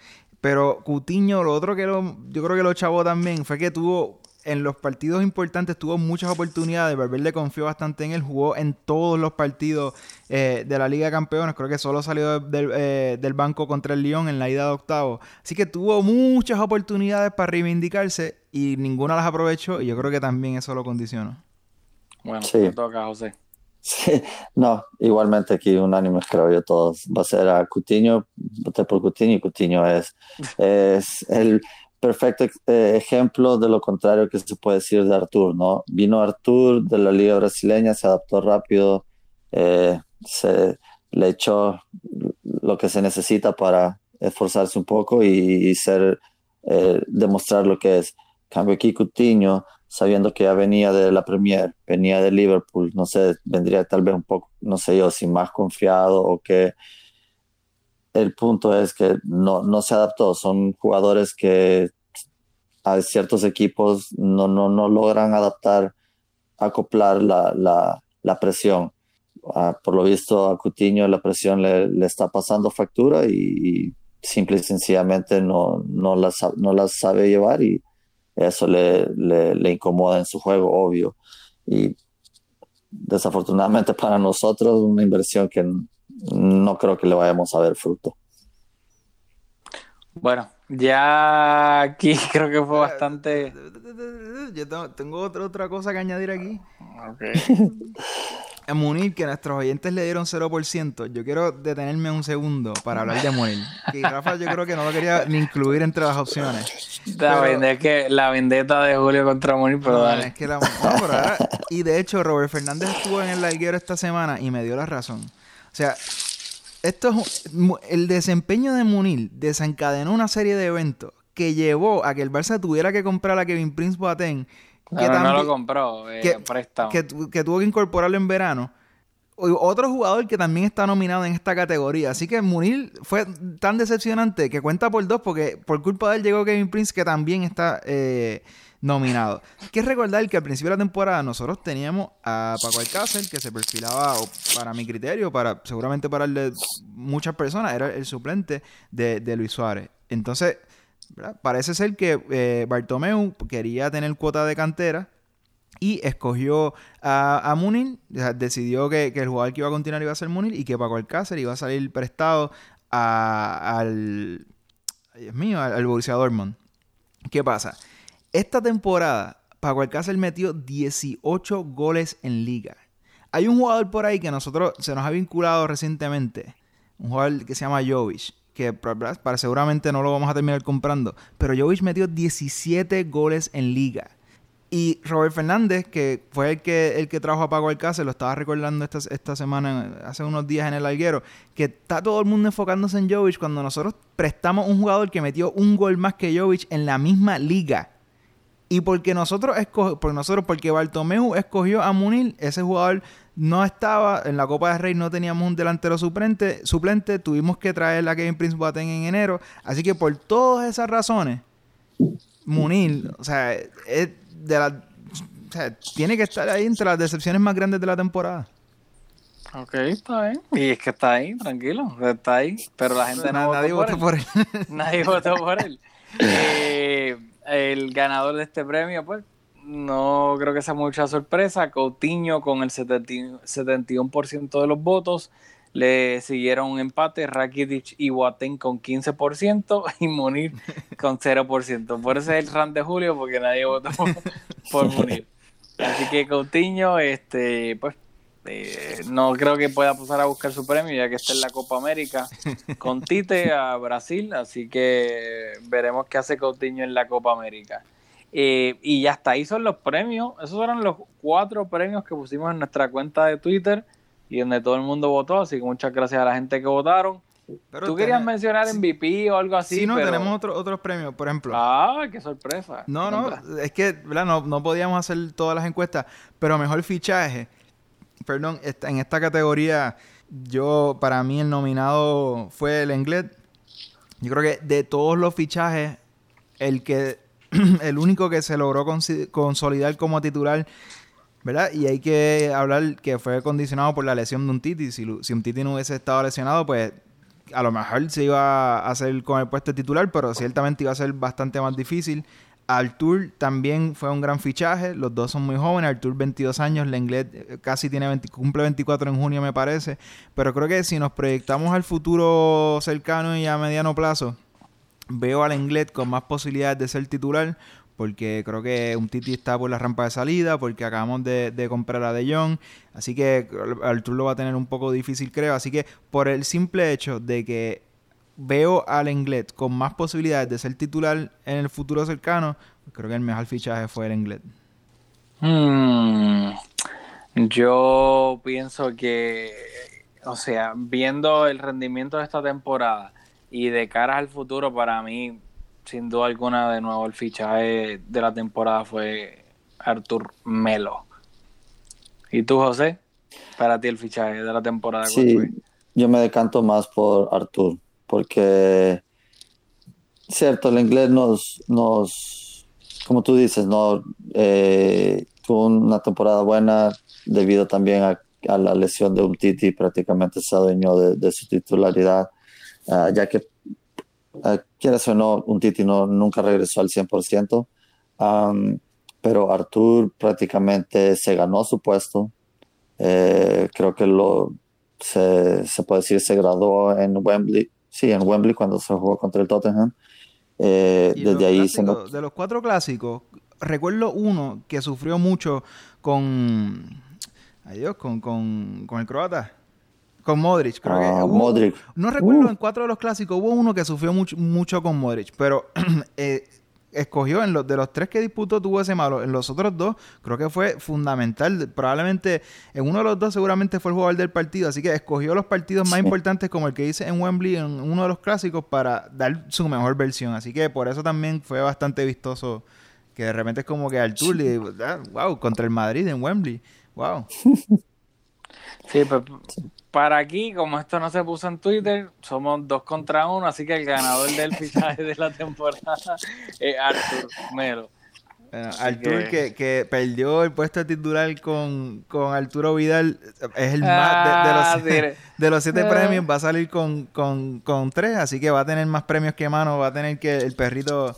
Pero Coutinho, lo otro que lo, yo creo que lo chavó también fue que tuvo en los partidos importantes tuvo muchas oportunidades. Valverde confió bastante en él, jugó en todos los partidos eh, de la Liga de Campeones. Creo que solo salió del, eh, del banco contra el Lyon en la ida de octavo. Así que tuvo muchas oportunidades para reivindicarse y ninguna las aprovechó. Y yo creo que también eso lo condicionó. Bueno, Sí. te toca, José. Sí, no, igualmente aquí unánimes creo yo todos. Va a ser a Coutinho, voté por Coutinho y Coutinho es, es el perfecto eh, ejemplo de lo contrario que se puede decir de Artur, ¿no? Vino Artur de la Liga Brasileña, se adaptó rápido, eh, se le echó lo que se necesita para esforzarse un poco y, ser, eh, demostrar lo que es. Cambio aquí Coutinho, sabiendo que ya venía de la Premier, venía de Liverpool, no sé, vendría tal vez un poco, no sé yo, si más confiado o que el punto es que no, no se adaptó, son jugadores que a ciertos equipos no, no, no logran adaptar, acoplar la, la, la presión. Ah, por lo visto a Coutinho la presión le, le está pasando factura y, simple y sencillamente no, no, no sabe llevar y eso le, le, le incomoda en su juego, obvio. Y desafortunadamente para nosotros, una inversión que no creo que le vayamos a ver fruto. Bueno, ya aquí (laughs) creo que fue bastante... Yo tengo, tengo otra, otra cosa que añadir aquí. Ok. (laughs) A Munir, que nuestros oyentes le dieron 0%. Yo quiero detenerme un segundo para hablar de Munir. Y Rafa, yo creo que no lo quería ni incluir entre las opciones. La, Pero- vende- es que la vendetta de Julio contra Moni, pero No, dale. es que la- no, pero ahora- y de hecho, Robert Fernández estuvo en el larguero esta semana y me dio la razón. O sea, esto es el desempeño de Munir desencadenó una serie de eventos que llevó a que el Barça tuviera que comprar a Kevin Prince Boateng. Que no, no lo también- compró, eh, que, préstamo. que tu- que tuvo que incorporarlo en verano. Otro jugador que también está nominado en esta categoría. Así que Munir fue tan decepcionante que cuenta por dos porque por culpa de él llegó Kevin Prince que también está eh, nominado. Hay que recordar que al principio de la temporada nosotros teníamos a Paco Alcácer que se perfilaba, para mi criterio, para seguramente para muchas personas, era el suplente de, Luis Suárez. Entonces, parece ser que eh, Bartomeu quería tener cuota de cantera y escogió a, a decidió que, el jugador que iba a continuar iba a ser Munir y que Paco Alcácer iba a salir prestado a- al, Dios mío, al, al Borussia Dortmund. ¿Qué pasa? Esta temporada Paco Alcácer metió 18 goles en liga. Hay un jugador por ahí que nosotros se nos ha vinculado recientemente, un jugador que se llama Jovic, que para, seguramente no lo vamos a terminar comprando, pero Jovic metió 17 goles en liga. Y Robert Fernández, que fue el que, el que trajo a Paco Alcácer, lo estaba recordando esta, esta semana, hace unos días en el alguero, que está todo el mundo enfocándose en Jovic cuando nosotros prestamos un jugador que metió un gol más que Jovic en la misma liga. Y porque nosotros esco- porque nosotros, porque Bartomeu escogió a Munir, ese jugador no estaba en la Copa de Rey, no teníamos un delantero suplente, suplente, tuvimos que traer a Kevin Prince Boateng en enero, así que por todas esas razones, Munir, o sea, es de la, o sea, tiene que estar ahí entre las decepciones más grandes de la temporada. Ok, está bien. Y es que está ahí, tranquilo, está ahí. Pero la gente no Na- nadie votó votó por él. por él. (laughs) Nadie votó por él. (laughs) Eh, el ganador de este premio, pues, no creo que sea mucha sorpresa. Coutinho con el 70 71% de los votos. Le siguieron un empate Rakitic y Boateng con 15% (laughs) y Munir con 0%. Por eso es el run de Julio, porque nadie votó (laughs) por, por (laughs) Munir. Así que Coutinho, este, pues, eh, no creo que pueda pasar a buscar su premio ya que está en la Copa América con (laughs) Tite a Brasil, así que veremos qué hace Coutinho en la Copa América. Eh, y hasta ahí son los premios, esos eran los cuatro premios que pusimos en nuestra cuenta de Twitter y donde todo el mundo votó, así que muchas gracias a la gente que votaron. Pero Tú querías mencionar. MVP o algo así, Sí, no, pero- tenemos otro- otros premios, por ejemplo. Ah, qué sorpresa. No, no, es que ¿verdad? No, no podíamos hacer todas las encuestas, pero mejor fichaje. Perdón, en esta categoría, yo, para mí el nominado fue el Englet. Yo creo que de todos los fichajes, el que (clears throat) el único que se logró consolidar como titular, ¿verdad? Y hay que hablar que fue condicionado por la lesión de un Titi. Si, si un Titi no hubiese estado lesionado, pues a lo mejor se iba a hacer con el puesto de titular, pero ciertamente iba a ser bastante más difícil. Artur también fue un gran fichaje, los dos son muy jóvenes, Artur 22 años, Lenglet eh, casi tiene 20 cumple 24 en junio me parece, pero creo que si nos proyectamos al futuro cercano y a mediano plazo, veo al Lenglet con más posibilidades de ser titular, porque creo que un Titi está por la rampa de salida, porque acabamos de, de comprar a De Jong, así que Artur lo va a tener un poco difícil creo, así que por el simple hecho de que veo al Englet con más posibilidades de ser titular en el futuro cercano, pues creo que el mejor fichaje fue el Englet. Hmm, yo pienso que, o sea, viendo el rendimiento de esta temporada y de cara al futuro, para mí, sin duda alguna, de nuevo el fichaje de la temporada fue Artur Melo. ¿Y tú, José? Para ti el fichaje de la temporada, ¿cuál Sí, fue? yo me decanto más por Artur, porque, cierto, el inglés nos, nos como tú dices, no Eh, tuvo una temporada buena debido también a, la lesión de un Titi, prácticamente se adueñó de, su titularidad, ah, ya que, ah, quieras o no, un Titi no, nunca regresó al 100%, am, pero Artur prácticamente se ganó su puesto. Eh, creo que lo se, se puede decir se graduó en Wembley, sí, en Wembley cuando se jugó contra el Tottenham. Eh, desde ahí se de los cuatro clásicos, recuerdo uno que sufrió mucho con. Adiós, con, con, con el croata. Con Modric, creo que. Ah, hubo- Modric. No recuerdo Uh. en cuatro de los clásicos, hubo uno que sufrió mucho, mucho con Modric, pero (clears throat) eh, escogió en los de los tres que disputó tuvo ese malo. En los otros dos, creo que fue fundamental. Probablemente en uno de los dos, seguramente fue el jugador del partido. Así que escogió los partidos más Sí. importantes, como el que hice en Wembley, en uno de los clásicos, para dar su mejor versión. Así que por eso también fue bastante vistoso. Que de repente es como que Artur, y, ah, wow, contra el Madrid en Wembley. Wow. (laughs) Sí, pues para aquí, como esto no se puso en Twitter, somos dos contra uno, así que el ganador del (laughs) fichaje de la temporada es Arthur Melo. Bueno, Artur, que- que... Que, perdió el puesto de titular con, con Arturo Vidal, es el más de- de, Ah, los, mire. de los siete Ah. premios, va a salir con, con, con tres, así que va a tener más premios que mano, va a tener que el perrito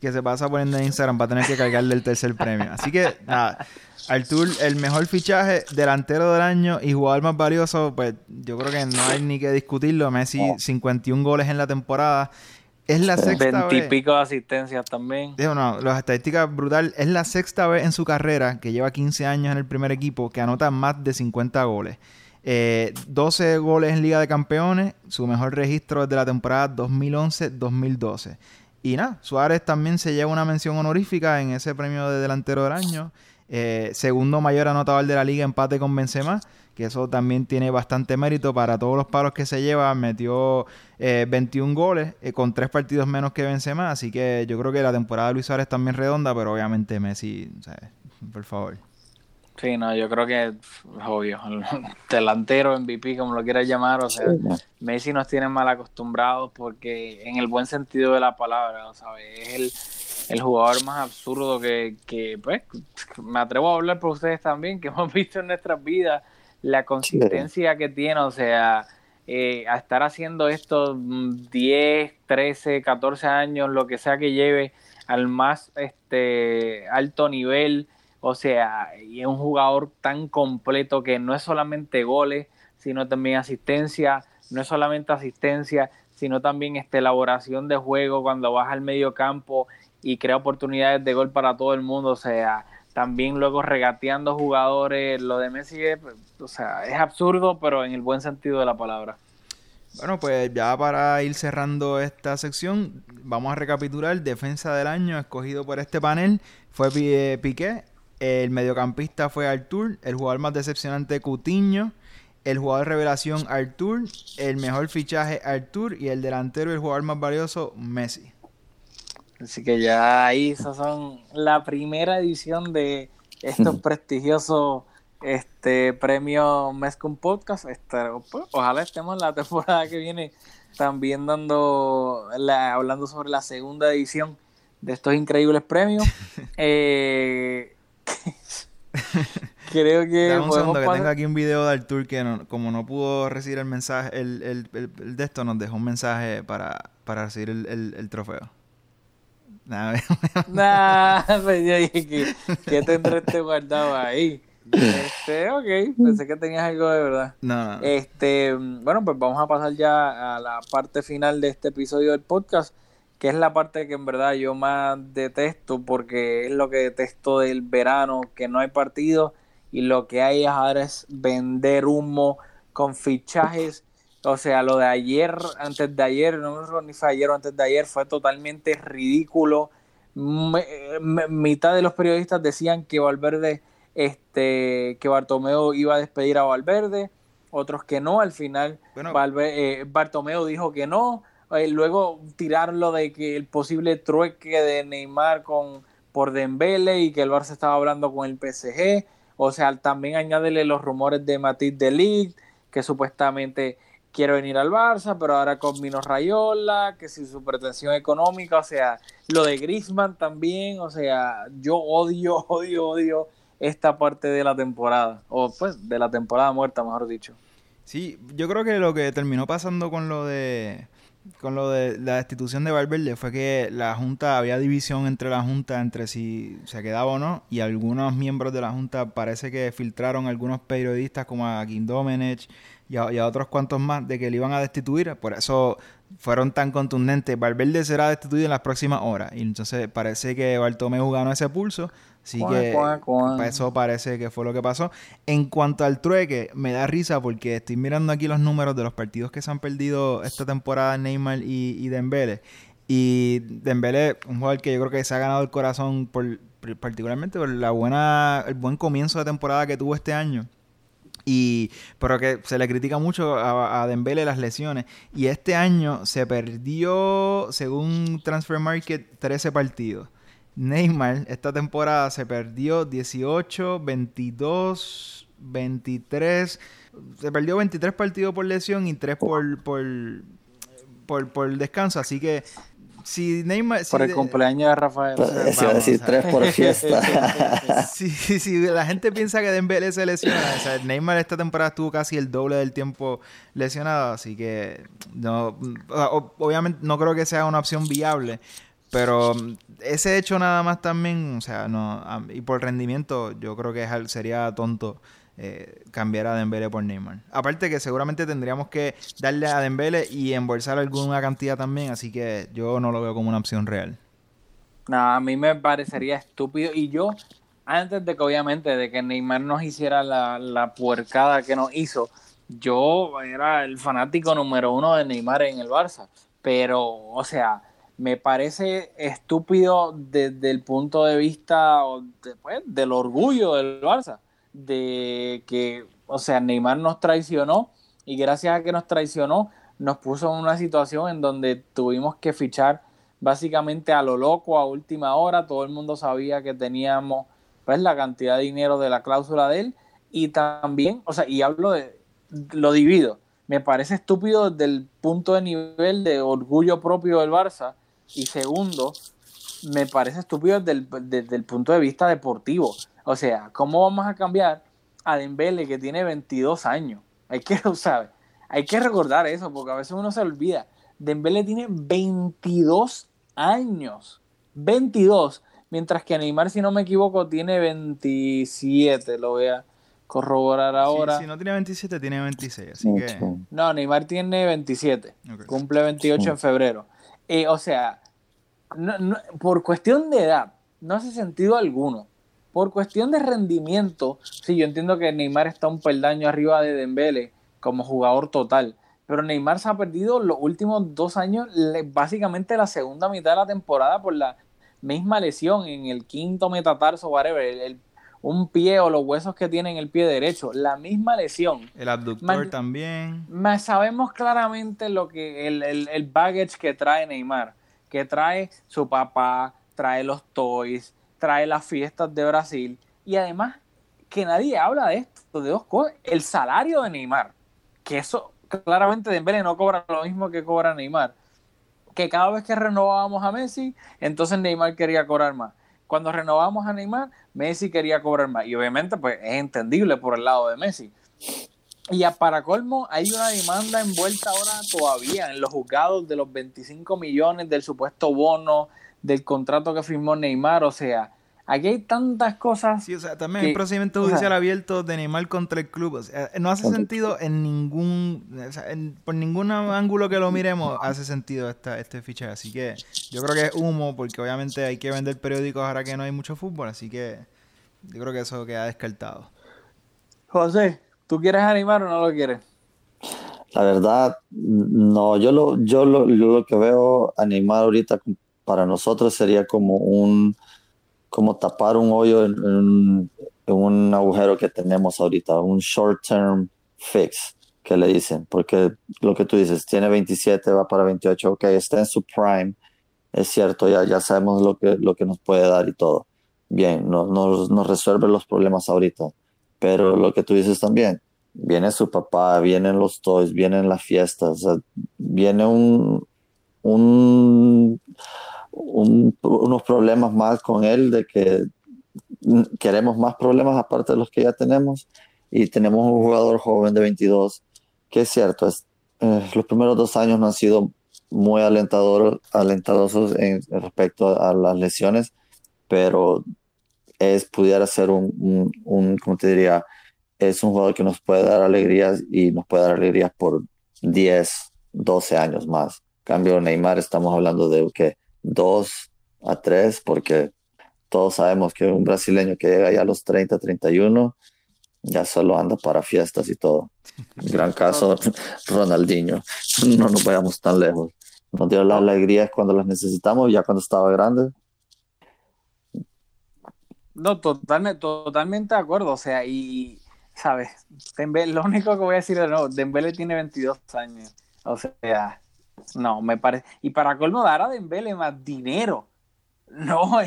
que se pasa poniendo en Instagram va a tener que cargarle el tercer premio. Así que, nada, Artur, el mejor fichaje, delantero del año y jugador más valioso, pues yo creo que no hay ni que discutirlo. Messi, 51 goles en la temporada. Es la sexta vez. Veintipico de asistencias también. Digo, no, las estadísticas brutal. Es la sexta vez en su carrera, que lleva 15 años en el primer equipo, que anota más de 50 goles. Eh, 12 goles en Liga de Campeones, su mejor registro desde la temporada 2011-2012. Y nada, Suárez también se lleva una mención honorífica en ese premio de delantero del año. Eh, segundo mayor anotador de la liga, empate con Benzema, que eso también tiene bastante mérito para todos los palos que se lleva. Metió eh, 21 goles eh, con tres partidos menos que Benzema, así que yo creo que la temporada de Luis Suárez también redonda, pero obviamente Messi, sea, por favor. Sí, no, yo creo que es obvio. El (laughs) delantero, MVP, como lo quieras llamar, o sea. Messi nos tiene mal acostumbrados porque en el buen sentido de la palabra, ¿sabes? Es el, el jugador más absurdo que, que, pues, me atrevo a hablar por ustedes también, que (laughs) hemos visto en nuestras vidas, la consistencia que tiene, o sea, eh, a estar haciendo esto mm, 10, 13, 14 años, lo que sea que lleve al más este alto nivel, o sea, y es un jugador tan completo que no es solamente goles, sino también asistencia, no es solamente asistencia, sino también esta elaboración de juego cuando vas al medio campo y crea oportunidades de gol para todo el mundo, o sea, también luego regateando jugadores. Lo de Messi es, o sea, es absurdo, pero en el buen sentido de la palabra. Bueno, pues ya para ir cerrando esta sección, vamos a recapitular. Defensa del año escogido por este panel fue eh, Piqué. El mediocampista fue Artur. El jugador más decepcionante, Cutiño. El jugador revelación, Artur. El mejor fichaje, Artur. Y el delantero, el jugador más valioso, Messi. Así que ya ahí esas son la primera edición de estos (laughs) prestigiosos este premios Mezcum Podcast. Este, pues, ojalá estemos la temporada que viene también dando la, hablando sobre la segunda edición de estos increíbles premios. (laughs) Eh, (laughs) creo que Dame un segundo que pasar- tengo aquí un video de Artur que no- como no pudo recibir el mensaje, el, el- el- el de esto nos dejó un mensaje para, para recibir el, trofeo. (laughs) Nada, Nah, pues que, que tendré este guardado ahí. Este, ok, pensé que tenías algo de verdad. no, no, no. Este, bueno, pues vamos a pasar ya a la parte final de este episodio del podcast, que es la parte que en verdad yo más detesto, porque es lo que detesto del verano, que no hay partido y lo que hay ahora es vender humo con fichajes. O sea, lo de ayer, antes de ayer, no me ni fue ayer o antes de ayer, fue totalmente ridículo. Me- me- mitad de los periodistas decían que Valverde, este, que Bartomeu iba a despedir a Valverde, otros que no, al final Bueno. Eh, Bartomeu dijo que no, eh, luego tiraron lo de que el posible trueque de Neymar con por Dembele y que el Barça estaba hablando con el PSG, o sea, también añádele los rumores de Matisse de Ligt, que supuestamente quiere venir al Barça, pero ahora con Mino Rayola, que si su pretensión económica, o sea, lo de Griezmann también, o sea, yo odio, (laughs) odio, odio esta parte de la temporada, o pues de la temporada muerta, mejor dicho. Sí, yo creo que lo que terminó pasando con lo de con lo de la destitución de Valverde fue que la Junta, había división entre la Junta entre si se quedaba o no, y algunos miembros de la Junta parece que filtraron algunos periodistas como a y a, y a otros cuantos más de que le iban a destituir, por eso fueron tan contundentes. Valverde será destituido en las próximas horas, y entonces parece que Bartomeu ganó ese pulso, así que cuá, cuá. eso parece que fue lo que pasó. En cuanto al trueque, me da risa porque estoy mirando aquí los números de los partidos que se han perdido esta temporada Neymar y, y Dembele. Y Dembele, un jugador que yo creo que se ha ganado el corazón por, particularmente por la buena, el buen comienzo de temporada que tuvo este año. Y, pero que se le critica mucho a, a Dembele las lesiones. Y este año se perdió, según Transfer Market, 13 partidos. Neymar esta temporada se perdió 18, 22, 23. Se perdió 23 partidos por lesión y 3 por, por, por, por descanso. Así que si Neymar... si Por el de- cumpleaños de Rafael. Vamos, decir o sea. tres por fiesta. (laughs) si, si la gente piensa que Dembele se lesiona, o sea, Neymar esta temporada estuvo casi el doble del tiempo lesionado, así que no, o- obviamente no creo que sea una opción viable, pero ese hecho nada más también, o sea, no, y por rendimiento yo creo que sería tonto eh, cambiar a Dembele por Neymar. Aparte que seguramente tendríamos que darle a Dembele y embolsar alguna cantidad también, así que yo no lo veo como una opción real. No, a mí me parecería estúpido. Y yo, antes de que obviamente de que Neymar nos hiciera la, la puercada que nos hizo, yo era el fanático número uno de Neymar en el Barça. Pero, o sea, me parece estúpido desde el punto de vista pues, del orgullo del Barça. De que, o sea, Neymar nos traicionó y gracias a que nos traicionó, nos puso en una situación en donde tuvimos que fichar básicamente a lo loco a última hora. Todo el mundo sabía que teníamos pues la cantidad de dinero de la cláusula de él y también, o sea, y hablo de lo divido. Me parece estúpido desde el punto de nivel de orgullo propio del Barça y segundo, me parece estúpido desde el, desde el punto de vista deportivo. O sea, ¿cómo vamos a cambiar a Dembele que tiene 22 años? Hay que, (laughs) ¿sabes? Hay que recordar eso porque a veces uno se olvida. Dembele tiene 22 años. 22. Mientras que Neymar, si no me equivoco, tiene 27. Lo voy a corroborar ahora. Si, si no tiene 27, tiene 26, así que... No, Neymar tiene 27. Ok. Cumple 28 en febrero. Eh, o sea, no- por cuestión de edad, no hace sentido alguno. Por cuestión de rendimiento, sí, yo entiendo que Neymar está un peldaño arriba de Dembele como jugador total, pero Neymar se ha perdido los últimos dos años, básicamente la segunda mitad de la temporada por la misma lesión en el quinto metatarso, whatever, el, un pie o los huesos que tiene en el pie derecho, la misma lesión. El abductor también. sabemos claramente lo que el, el, el baggage que trae Neymar, que trae su papá, trae los toys, trae las fiestas de Brasil y además que nadie habla de esto, de dos cosas, el salario de Neymar, que eso claramente Dembélé no cobra lo mismo que cobra Neymar, que cada vez que renovábamos a Messi, entonces Neymar quería cobrar más. Cuando renovamos a Neymar, Messi quería cobrar más. Y obviamente, pues es entendible por el lado de Messi. Y para colmo, hay una demanda envuelta ahora todavía en los juzgados de los 25 millones del supuesto bono del contrato que firmó Neymar. O sea, aquí hay tantas cosas. Sí, o sea, también el procedimiento judicial abierto de Neymar contra el club. O sea, no hace sentido en ningún. O sea, por ningún ángulo que lo miremos, hace sentido esta, este fichaje. Así que yo creo que es humo, porque obviamente hay que vender periódicos ahora que no hay mucho fútbol. Así que yo creo que eso queda descartado. José, ¿tú quieres animar o no lo quieres? La verdad, no, yo lo, yo lo, lo que veo animar ahorita para nosotros sería como un como tapar un hoyo en, un agujero que tenemos ahorita, un short term fix que le dicen, porque lo que tú dices, tiene 27, va para 28, ok, está en su prime, es cierto, ya, ya sabemos lo que, lo que nos puede dar y todo. Bien, no, nos resuelve los problemas ahorita, pero lo que tú dices también, viene su papá, vienen los toys, vienen las fiestas, viene un, un unos problemas más con él, de que queremos más problemas aparte de los que ya tenemos. Y tenemos un jugador joven de 22, que es cierto, es, eh, los primeros dos años no han sido muy alentador, alentadosos en, respecto a, las lesiones, pero es, pudiera ser un, un, un, ¿cómo te diría? Es un jugador que nos puede dar alegrías y nos puede dar alegrías por 10, 12 años más. cambio, Neymar estamos hablando de que dos a tres, porque todos sabemos que un brasileño que llega ya a los 30, 31, ya solo anda para fiestas y todo. Gran caso, (laughs) Ronaldinho. No nos vayamos tan lejos. Nos dio la alegría cuando las necesitamos, ya cuando estaba grande. No, totalmente, totalmente de acuerdo. O sea, y, ¿sabes? lo único que voy a decir es, no, Dembele tiene 22 años. O sea, no, me parece. Y para colmo, dar a Dembele más dinero. No,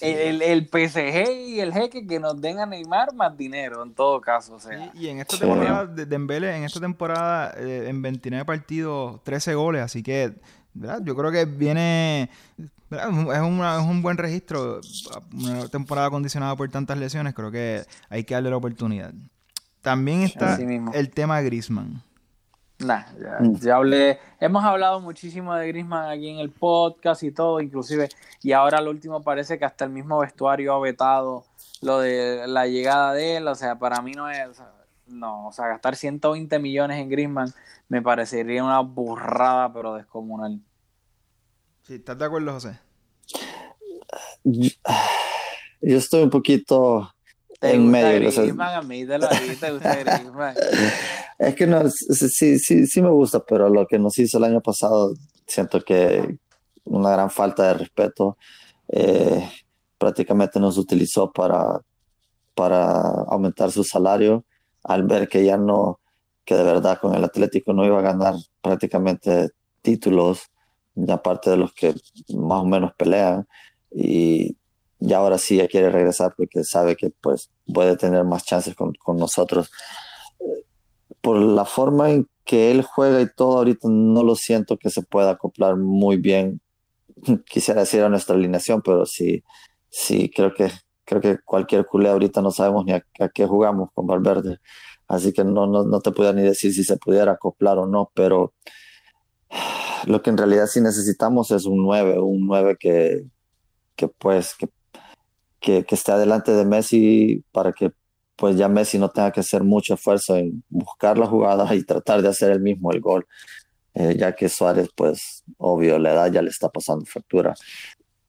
el, el, PSG y el jeque que nos den a Neymar más dinero, en todo caso. O sea. y, en esta temporada, Dembele, en esta temporada, eh, en 29 partidos, 13 goles. Así que, ¿verdad? yo creo que viene. Es, es, un buen registro. Una temporada condicionada por tantas lesiones, creo que hay que darle la oportunidad. También está el tema Grisman. Nah, mm. ya, hablé, hemos hablado muchísimo de Grisman aquí en el podcast y todo, inclusive, y ahora lo último parece que hasta el mismo vestuario ha vetado lo de la llegada de él, o sea, para mí no es, no, o sea, gastar 120 millones en Grisman me parecería una burrada, pero descomunal. Sí, ¿estás de acuerdo, José? (sighs) Yo, estoy un poquito en medio. a mí te lo (laughs) Grisman. Es que no, sí, sí, sí me gusta, pero lo que nos hizo el año pasado, siento que una gran falta de respeto. Eh, prácticamente nos utilizó para, para aumentar su salario al ver que ya no, que de verdad con el Atlético no iba a ganar prácticamente títulos, aparte de los que más o menos pelean. Y, y ahora sí ya quiere regresar porque sabe que pues puede tener más chances con, con nosotros por la forma en que él juega y todo, ahorita no lo siento que se pueda acoplar muy bien. (laughs) Quisiera decir a nuestra alineación, pero sí, sí, creo que, creo que cualquier culé ahorita no sabemos ni a, qué jugamos con Valverde. Así que no, no, no te puedo ni decir si se pudiera acoplar o no, pero (sighs) lo que en realidad sí necesitamos es un 9, un 9 que, que pues, que, que, que esté adelante de Messi para que pues ya Messi no tenga que hacer mucho esfuerzo en buscar la jugada y tratar de hacer el mismo el gol, eh, ya que Suárez, pues obvio, la edad ya le está pasando factura.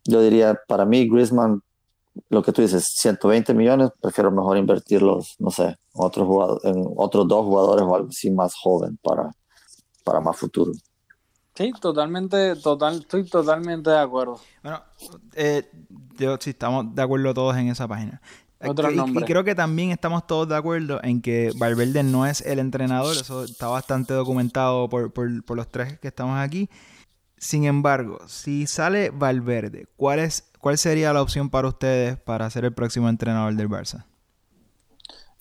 Yo diría, para mí, Griezmann lo que tú dices, 120 millones, prefiero mejor invertirlos, no sé, en otros, jugadores, en otros dos jugadores o algo así más joven para, para más futuro. Sí, totalmente, total, estoy totalmente de acuerdo. Bueno, eh, yo sí estamos de acuerdo todos en esa página. Y- creo que también estamos todos de acuerdo en que Valverde no es el entrenador, eso está bastante documentado por, por- por los tres que estamos aquí. Sin embargo, si sale Valverde, ¿cuál, es, ¿cuál sería la opción para ustedes para ser el próximo entrenador del Barça?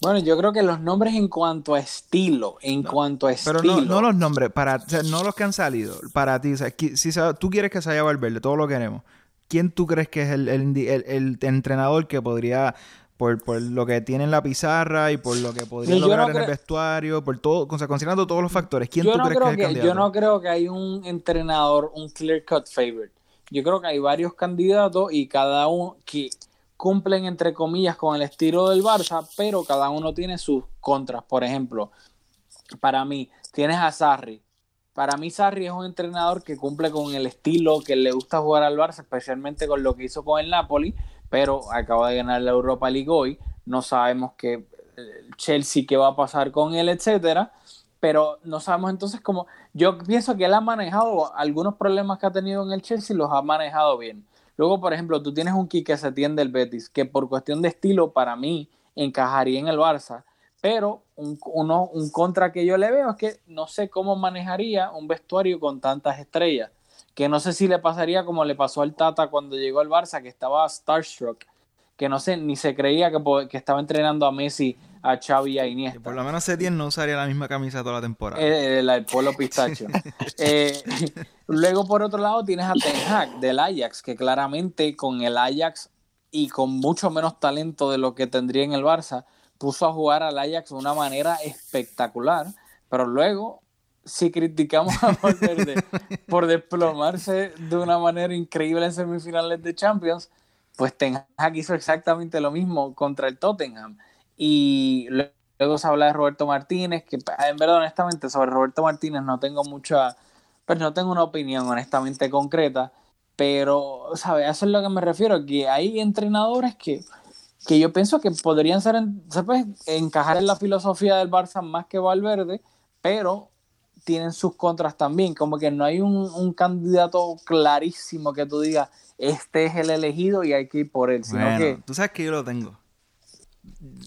Bueno, yo creo que los nombres en cuanto a estilo, en cuanto a Pero estilo. no, no los nombres, para, o sea, no los que han salido, para ti. o sea, qui- si tú quieres que vaya Valverde, todos lo queremos. ¿Quién tú crees que es el, el indi- el- el entrenador que podría, por, por lo que tiene en la pizarra y por lo que podría Sí, lograr no en el vestuario, por todo, o sea, considerando todos los factores, ¿quién yo tú no crees creo que es el que, candidato? yo no creo que hay un entrenador, un clear cut favorite. Yo creo que hay varios candidatos y cada uno que cumplen entre comillas con el estilo del Barça, pero cada uno tiene sus contras. Por ejemplo, para mí tienes a Sarri. Para mí Sarri es un entrenador que cumple con el estilo que le gusta jugar al Barça, especialmente con lo que hizo con el Napoli, pero acaba de ganar la Europa League hoy. No sabemos que eh, Chelsea qué va a pasar con él, etcétera. Pero no sabemos entonces cómo. Yo pienso que él ha manejado algunos problemas que ha tenido en el Chelsea, los ha manejado bien. Luego, por ejemplo, tú tienes un Quique Setién del Betis, que por cuestión de estilo, para mí, encajaría en el Barça. Pero un contra que yo le veo es que no sé cómo manejaría un vestuario con tantas estrellas. Que no sé si le pasaría como le pasó al Tata cuando llegó al Barça, que estaba starstruck. Que no sé, ni se creía que, que estaba entrenando a Messi, a Xavi y a Y Iniesta. por lo menos Setien no usaría la misma camisa toda la temporada. Eh, el, el polo pistacho. (laughs) Eh, luego, por otro lado, tienes a Ten Hag del Ajax, que claramente con el Ajax y con mucho menos talento de lo que tendría en el Barça, puso a jugar al Ajax de una manera espectacular. Pero luego, si criticamos a Valverde por desplomarse de una manera increíble en semifinales de Champions, pues Ten Hag hizo exactamente lo mismo contra el Tottenham. Y luego se habla de Roberto Martínez, que en verdad, honestamente, sobre Roberto Martínez no tengo mucha, pues no tengo una opinión honestamente concreta, pero, ¿sabes? Eso es lo que me refiero, que hay entrenadores que, que yo pienso que podrían ser, ¿sabes? encajar en la filosofía del Barça más que Valverde, pero tienen sus contras también, como que no hay un, un candidato clarísimo que tú digas, este es el elegido y hay que ir por él, sino Bueno, que tú sabes que yo lo tengo.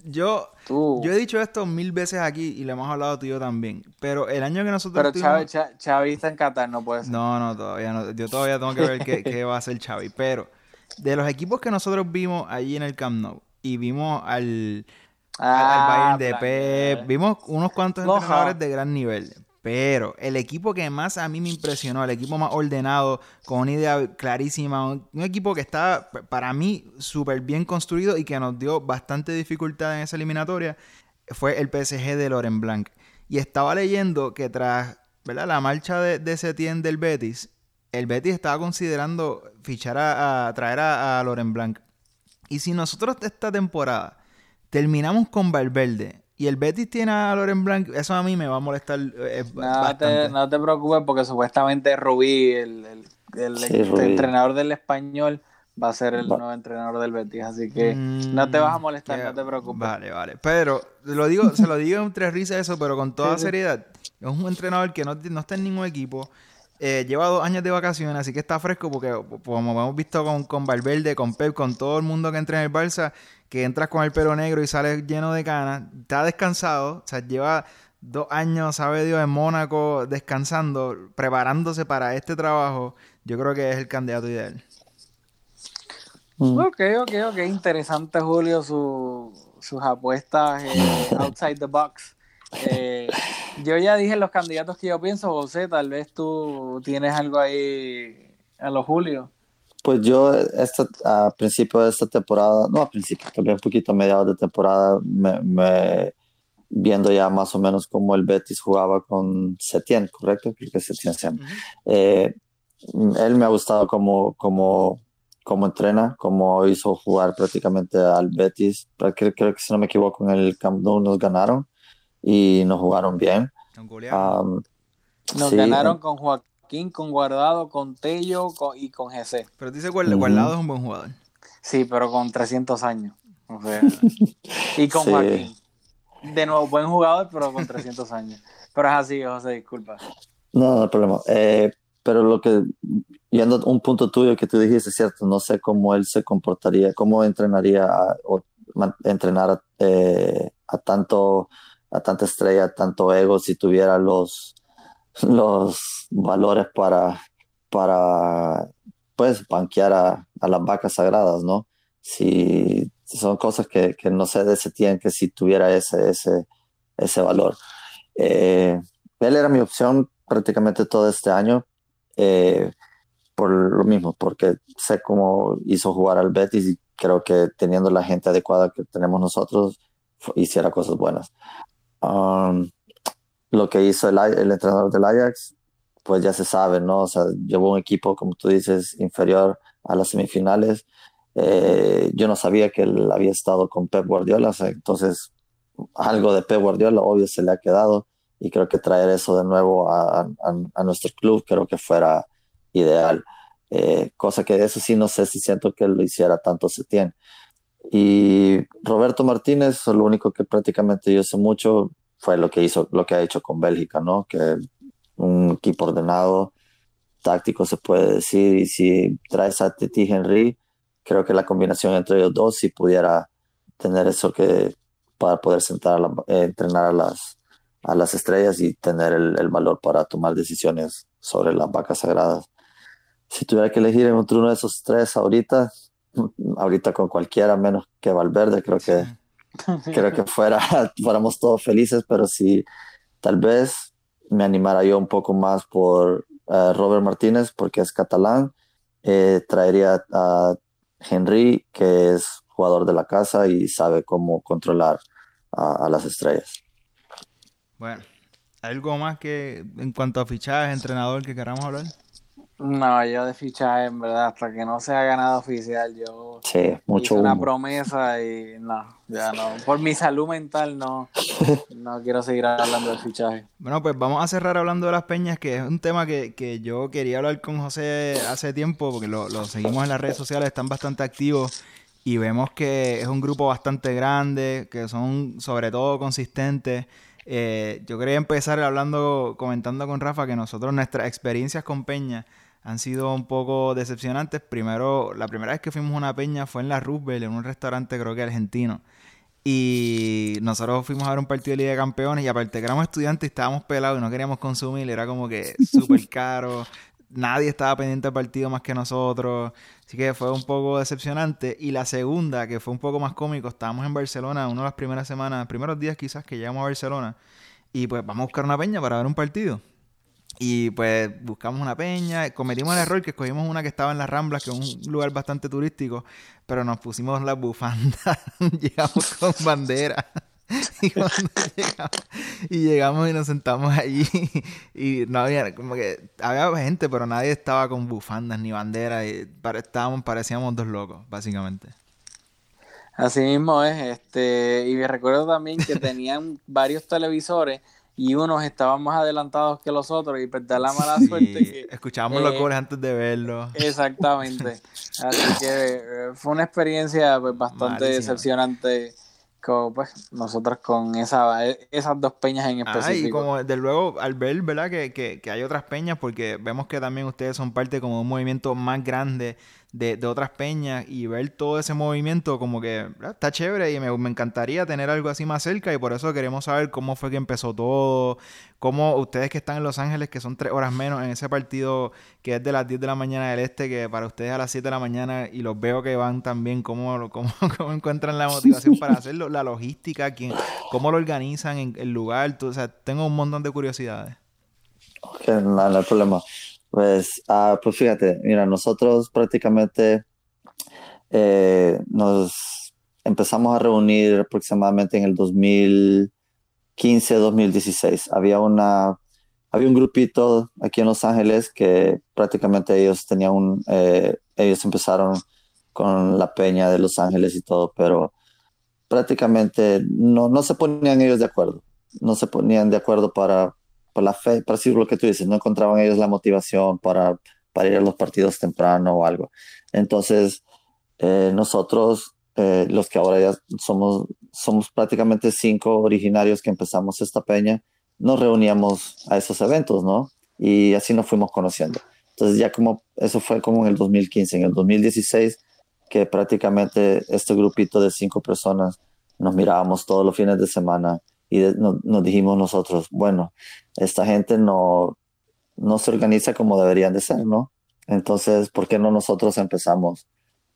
Yo, tú... yo he dicho esto mil veces aquí y lo hemos hablado tú y yo también. Pero el año que nosotros Pero tuvimos- Xavi, Xa- Xavi está en Qatar, no puede ser. No, no, todavía no. Yo todavía tengo que ver qué, qué va a hacer Xavi. Pero de los equipos que nosotros vimos allí en el Camp Nou y vimos al, al- al Ah, Bayern de Pep, vimos unos cuantos entrenadores de gran nivel. Pero el equipo que más a mí me impresionó, el equipo más ordenado, con una idea clarísima, un, equipo que estaba p- para mí súper bien construido y que nos dio bastante dificultad en esa eliminatoria, fue el PSG de Loren Blanc. Y estaba leyendo que tras la marcha de, de Setien del Betis, el Betis estaba considerando fichar a, a- traer a, a Loren Blanc. Y si nosotros esta temporada terminamos con Valverde y el Betis tiene a Loren Blanc, eso a mí me va a molestar eh, No te, no te preocupes porque supuestamente Rubí, el, el- el Sí, Rubí. entrenador del español, va a ser el Va- nuevo entrenador del Betis. Así que Mm, no te vas a molestar, que- no te preocupes. Vale, vale. Pero lo digo, se lo digo entre risas eso, pero con toda Sí, sí. seriedad. Es un entrenador que no, no está en ningún equipo. eh, lleva dos años de vacaciones, así que está fresco porque, como hemos visto con, con Valverde, con Pep, con todo el mundo que entra en el Barça, que entras con el pelo negro y sales lleno de canas, está descansado, o sea, lleva dos años, sabe Dios, en Mónaco descansando, preparándose para este trabajo. Yo creo que es el candidato ideal. Mm. Ok, ok, ok. Interesante, Julio, su- sus apuestas eh, (laughs) outside the box. Eh, yo ya dije los candidatos que yo pienso, José. Tal vez tú tienes algo ahí a los Julio. Pues yo esta, a principio de esta temporada, no a principio, también un poquito a mediados de temporada, me, me- viendo ya más o menos cómo el Betis jugaba con Setien, ¿correcto? Creo que Setien se llama. Eh, él me ha gustado como, como, como entrena, como hizo jugar prácticamente al Betis. Creo, creo que si no me equivoco en el Camp Nou nos ganaron y nos jugaron bien. Um, Nos sí, ganaron con Joaquín, con Guardado, con Tello con- y con GC. Pero dice Guarda- Ujú. Guardado es un buen jugador. Sí, pero con 300 años. O sea, (laughs) y con Sí. Joaquín. De nuevo, buen jugador, pero con 300 años. Pero es así, José, disculpa. No, no hay problema. Eh, pero lo que, yendo a un punto tuyo que tú dijiste, es cierto, no sé cómo él se comportaría, cómo entrenaría a- o man- entrenar a, eh, a tanto, a tanta estrella, tanto ego, si tuviera los, los valores para, para pues, banquear a, a las vacas sagradas, ¿no? Si son cosas que, que no sé de ese tiempo que si tuviera ese, ese, ese valor. Eh, él era mi opción prácticamente todo este año, eh, por lo mismo, porque sé cómo hizo jugar al Betis y creo que teniendo la gente adecuada que tenemos nosotros, hiciera cosas buenas. Um, lo que hizo el, el entrenador del Ajax, pues ya se sabe, ¿no? O sea, llevó un equipo, como tú dices, inferior a las semifinales. Eh, yo no sabía que él había estado con Pep Guardiola, o sea, entonces algo de Pep Guardiola obvio se le ha quedado y creo que traer eso de nuevo a, a- a nuestro club creo que fuera ideal. Eh, cosa que eso sí no sé si siento que lo hiciera tanto Setién. Y Roberto Martínez, lo único que prácticamente yo sé mucho fue lo que hizo, lo que ha hecho con Bélgica, ¿no? Que un equipo ordenado, táctico se puede decir, y si traes a Titi Henry, creo que la combinación entre ellos dos si pudiera tener eso que para poder sentar a eh, entrenar a las, a las estrellas y tener el, el valor para tomar decisiones sobre las vacas sagradas. Si tuviera que elegir entre uno de esos tres ahorita, (laughs) ahorita con cualquiera menos que Valverde, creo que (laughs) creo que fuera, (laughs) fuéramos todos felices, pero si tal vez me animara yo un poco más por eh, Robert Martínez, porque es catalán, eh, traería a Henry, que es jugador de la casa y sabe cómo controlar a, a las estrellas. Bueno, ¿algo más que en cuanto a fichajes, entrenador que queramos hablar? No, yo de fichaje, en verdad, hasta que no sea ganado oficial, yo Sí, mucho hice una humo. promesa y no, ya no. Por mi salud mental no, (laughs) no quiero seguir hablando de fichaje. Bueno, pues vamos a cerrar hablando de las peñas, que es un tema que, que yo quería hablar con José hace tiempo, porque lo, lo seguimos en las redes sociales, están bastante activos y vemos que es un grupo bastante grande, que son sobre todo consistentes. Eh, yo quería empezar hablando, comentando con Rafa que nosotros nuestras experiencias con Peña han sido un poco decepcionantes. Primero, la primera vez que fuimos a una peña fue en la Roosevelt, en un restaurante creo que argentino. Y nosotros fuimos a ver un partido de Liga de Campeones y aparte que éramos estudiantes y estábamos pelados y no queríamos consumir, era como que (laughs) súper caro. Nadie estaba pendiente del partido más que nosotros. Así que fue un poco decepcionante. Y la segunda, que fue un poco más cómico, estábamos en Barcelona, una de las primeras semanas, primeros días quizás que llegamos a Barcelona. Y pues vamos a buscar una peña para ver un partido. Y pues buscamos una peña, cometimos el error que escogimos una que estaba en las Ramblas, que es un lugar bastante turístico, pero nos pusimos las bufandas, (laughs) llegamos con bandera. (laughs) Y, llegamos, y nos sentamos allí (laughs) y no había, como que había gente, pero nadie estaba con bufandas ni bandera y estábamos, parecíamos dos locos, básicamente. Así mismo es, este, y me recuerdo también que tenían varios televisores y unos estaban más adelantados que los otros y pues da la mala Sí, suerte que escuchábamos los eh, goles antes de verlos. Exactamente. (laughs) Así que eh, fue una experiencia pues, bastante decepcionante con, pues, nosotros con esa, esas dos peñas en Ah, y específico. como de luego al ver, ¿verdad? Que, que, que hay otras peñas, porque vemos que también ustedes son parte como de un movimiento más grande de, de otras peñas y ver todo ese movimiento como que ¿verdad? está chévere y me, me encantaría tener algo así más cerca y por eso queremos saber cómo fue que empezó todo, cómo ustedes que están en Los Ángeles, que son tres horas menos en ese partido que es de las 10 de la mañana del este, que para ustedes a las 7 de la mañana y los veo que van también, cómo, cómo, (laughs) cómo encuentran la motivación para hacerlo, la logística, quién, cómo lo organizan en el lugar, tú- o sea, tengo un montón de curiosidades. Ok, no, no hay problema. Pues, ah, pues fíjate, mira, nosotros prácticamente eh, nos empezamos a reunir aproximadamente en el 2015, 2016. Había una, había un grupito aquí en Los Ángeles que prácticamente ellos tenían un, eh, ellos empezaron con la peña de Los Ángeles y todo, pero prácticamente no, no se ponían ellos de acuerdo. No se ponían de acuerdo para, por la fe, para decir lo que tú dices, no encontraban ellos la motivación para, para ir a los partidos temprano o algo. Entonces, eh, nosotros, eh, los que ahora ya somos, somos prácticamente cinco originarios que empezamos esta peña, nos reuníamos a esos eventos, ¿no? Y así nos fuimos conociendo. Entonces ya como, eso fue como en el 2015, en el 2016, que prácticamente este grupito de cinco personas nos mirábamos todos los fines de semana y nos dijimos nosotros, bueno, esta gente no, no se organiza como deberían de ser, ¿no? Entonces, ¿por qué no nosotros empezamos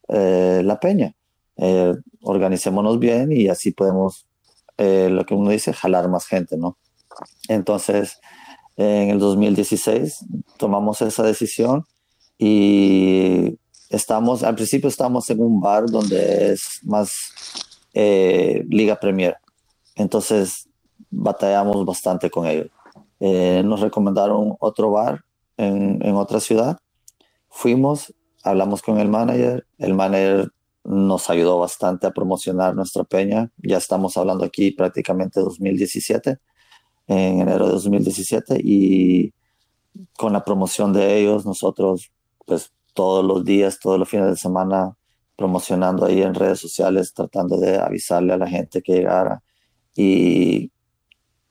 eh, la peña? Eh, organicémonos bien y así podemos, eh, lo que uno dice, jalar más gente, ¿no? Entonces, en el 2016 tomamos esa decisión y estamos, al principio estamos en un bar donde es más eh, Liga Premier. Entonces batallamos bastante con ellos. Eh, nos recomendaron otro bar en, en, otra ciudad. Fuimos, hablamos con el manager. El manager nos ayudó bastante a promocionar nuestra peña. Ya estamos hablando aquí prácticamente 2017, en enero de 2017. Y con la promoción de ellos, nosotros, pues todos los días, todos los fines de semana, promocionando ahí en redes sociales, tratando de avisarle a la gente que llegara. Y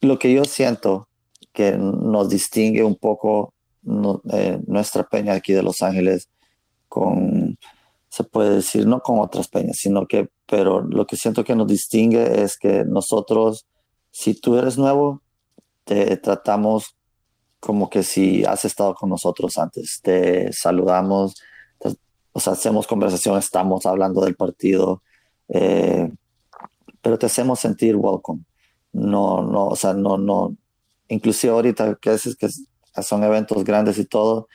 lo que yo siento que nos distingue un poco eh, nuestra peña aquí de Los Ángeles con, se puede decir, no con otras peñas, sino que, pero lo que siento que nos distingue es que nosotros, si tú eres nuevo, te tratamos como que si has estado con nosotros antes, te saludamos, o hacemos conversación, estamos hablando del partido, eh, pero te hacemos sentir welcome. No, no, o sea, no, no, inclusive ahorita que, es, que son eventos grandes y todo,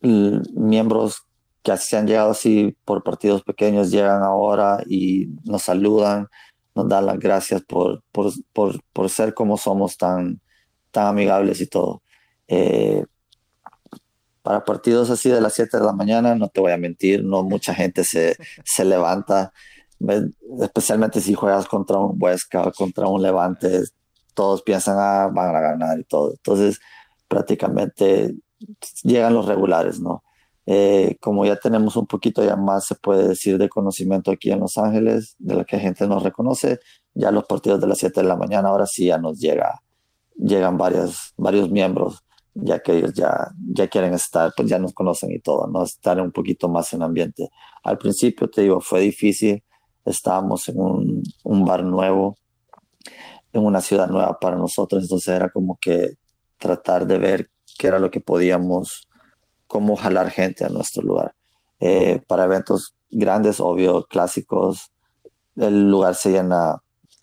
miembros que se han llegado así por partidos pequeños llegan ahora y nos saludan, nos dan las gracias por, por, por, por ser como somos tan, tan amigables y todo. Eh, para partidos así de las 7 de la mañana, no te voy a mentir, no mucha gente se, se levanta, especialmente si juegas contra un Huesca, contra un Levante, todos piensan, ah, van a ganar y todo. Entonces, prácticamente llegan los regulares, ¿no? Eh, como ya tenemos un poquito ya más, se puede decir, de conocimiento aquí en Los Ángeles, de la que gente nos reconoce, ya los partidos de las 7 de la mañana, ahora sí ya nos llega, llegan varios, varios miembros ya que ellos ya, ya quieren estar, pues ya nos conocen y todo, ¿no? Estar un poquito más en ambiente. Al principio, te digo, fue difícil, estábamos en un, un bar nuevo, en una ciudad nueva para nosotros, entonces era como que tratar de ver qué era lo que podíamos, cómo jalar gente a nuestro lugar. Eh, para eventos grandes, obvio, clásicos, el lugar se llena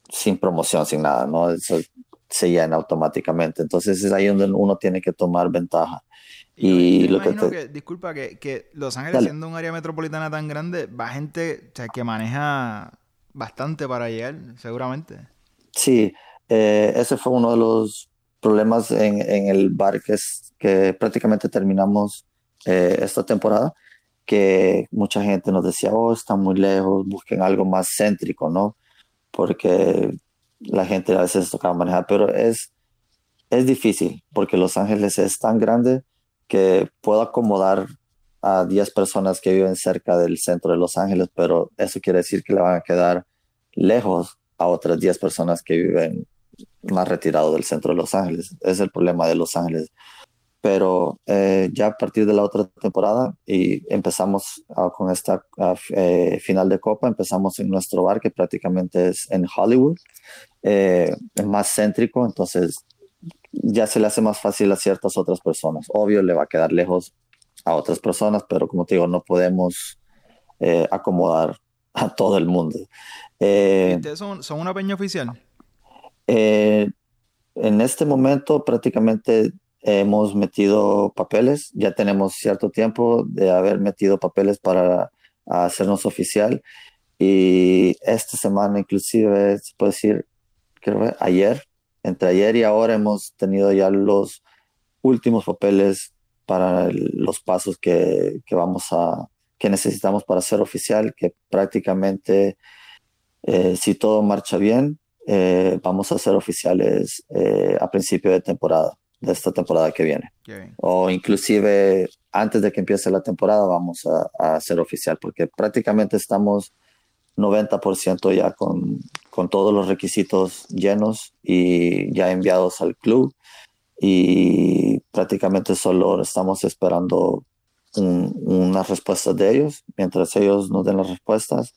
sin promoción, sin nada, ¿no? Se llena automáticamente. Entonces es ahí donde uno tiene que tomar ventaja. Y, lo que, disculpa, que, que Los Ángeles, siendo un área metropolitana tan grande, va gente que maneja bastante para llegar, seguramente. Sí, eh, ese fue uno de los problemas en, en el bar que, es, que prácticamente terminamos eh, esta temporada, que mucha gente nos decía, oh, está muy lejos, busquen algo más céntrico, ¿no? Porque la gente a veces toca manejar, pero es, es difícil porque Los Ángeles es tan grande que puedo acomodar a 10 personas que viven cerca del centro de Los Ángeles, pero eso quiere decir que le van a quedar lejos a otras 10 personas que viven más retirado del centro de Los Ángeles. Es el problema de Los Ángeles. Pero eh, ya a partir de la otra temporada y empezamos con esta eh, final de Copa, empezamos en nuestro bar que prácticamente es en Hollywood eh, es más céntrico, entonces ya se le hace más fácil a ciertas otras personas. Obvio, le va a quedar lejos a otras personas, pero como te digo, no podemos eh, acomodar a todo el mundo. Eh, son, son, una peña oficial? en este momento prácticamente hemos metido papeles, ya tenemos cierto tiempo de haber metido papeles para hacernos oficial y esta semana inclusive, se puede decir, creo ayer, entre ayer y ahora hemos tenido ya los últimos papeles para los pasos que, que, vamos a, que necesitamos para ser oficial, que prácticamente, eh, si todo marcha bien, eh, vamos a ser oficiales eh, a principio de temporada, de esta temporada que viene. O inclusive antes de que empiece la temporada vamos a, a hacer oficial, porque prácticamente estamos 90% ya con, con todos los requisitos llenos y ya enviados al club y prácticamente solo estamos esperando un, unas respuestas de ellos. Mientras ellos nos den las respuestas,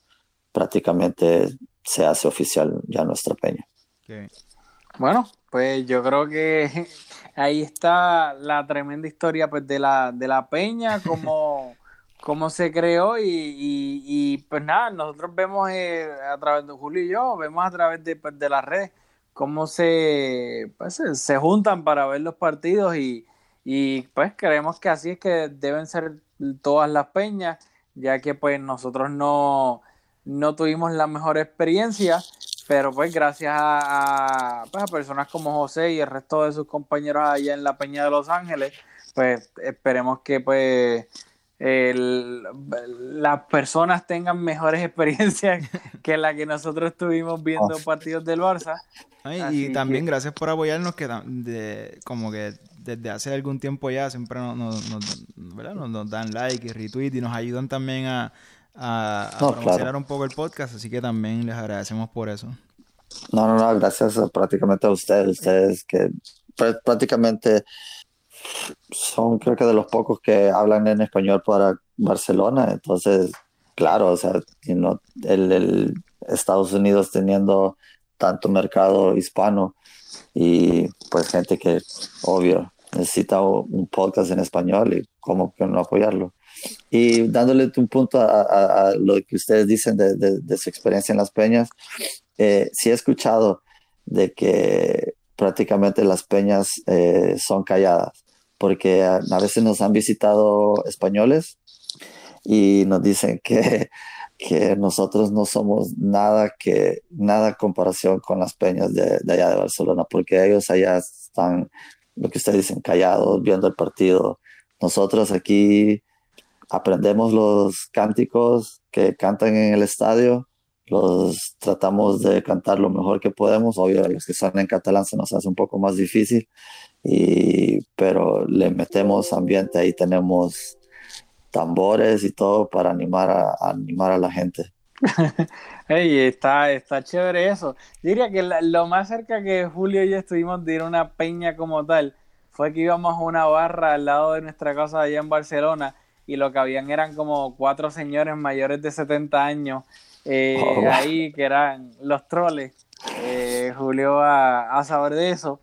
prácticamente se hace oficial ya nuestra peña. Bueno, pues yo creo que (laughs) ahí está la tremenda historia pues, de, la, de la peña, cómo, (laughs) cómo se creó y, pues nada, nosotros vemos eh, a través de Julio y yo, vemos a través de, pues, de las redes cómo se, pues, se, juntan para ver los partidos y, y pues creemos que así es que deben ser todas las peñas, ya que pues nosotros no, no tuvimos la mejor experiencia, pero pues gracias a, a, pues, a personas como José y el resto de sus compañeros allá en la Peña de Los Ángeles, pues esperemos que pues el- las personas tengan mejores (laughs) experiencias que la que nosotros tuvimos viendo partidos del Barça. Ay, y también que- gracias por apoyarnos, que de, como que desde hace algún tiempo ya siempre nos, nos, nos- ¿verdad? nos- nos dan like y retweet y nos ayudan también a, a, a No, promocionar claro. un poco el podcast, así que también les agradecemos por eso. No, no, no, gracias a- prácticamente a ustedes, ustedes que pr- prácticamente son creo que de los pocos que hablan en español para Barcelona, entonces, claro, o sea, you know, el, el Estados Unidos teniendo tanto mercado hispano y pues gente que, obvio, necesita un podcast en español y cómo que no apoyarlo. Y dándole un punto a, a- a lo que ustedes dicen de, de- de su experiencia en las peñas, eh, sí he escuchado de que prácticamente las peñas eh, son calladas, porque a, a veces nos han visitado españoles y nos dicen que, (laughs) que nosotros no somos nada que nada en comparación con las peñas de, de allá de Barcelona, porque ellos allá están, lo que ustedes dicen, callados, viendo el partido. Nosotros aquí aprendemos los cánticos que cantan en el estadio, los tratamos de cantar lo mejor que podemos. Obvio, los que son en catalán se nos hace un poco más difícil, y, pero le metemos ambiente, ahí tenemos tambores y todo para animar a, a animar a la gente. (laughs) Ey, está, está chévere eso. Diría que la- lo más cerca que Julio y yo estuvimos de ir a una peña como tal fue que íbamos a una barra al lado de nuestra casa allá en Barcelona y lo que habían eran como cuatro señores mayores de 70 años eh, Oh, wow. ahí que eran los troles. Eh, Julio va a saber de eso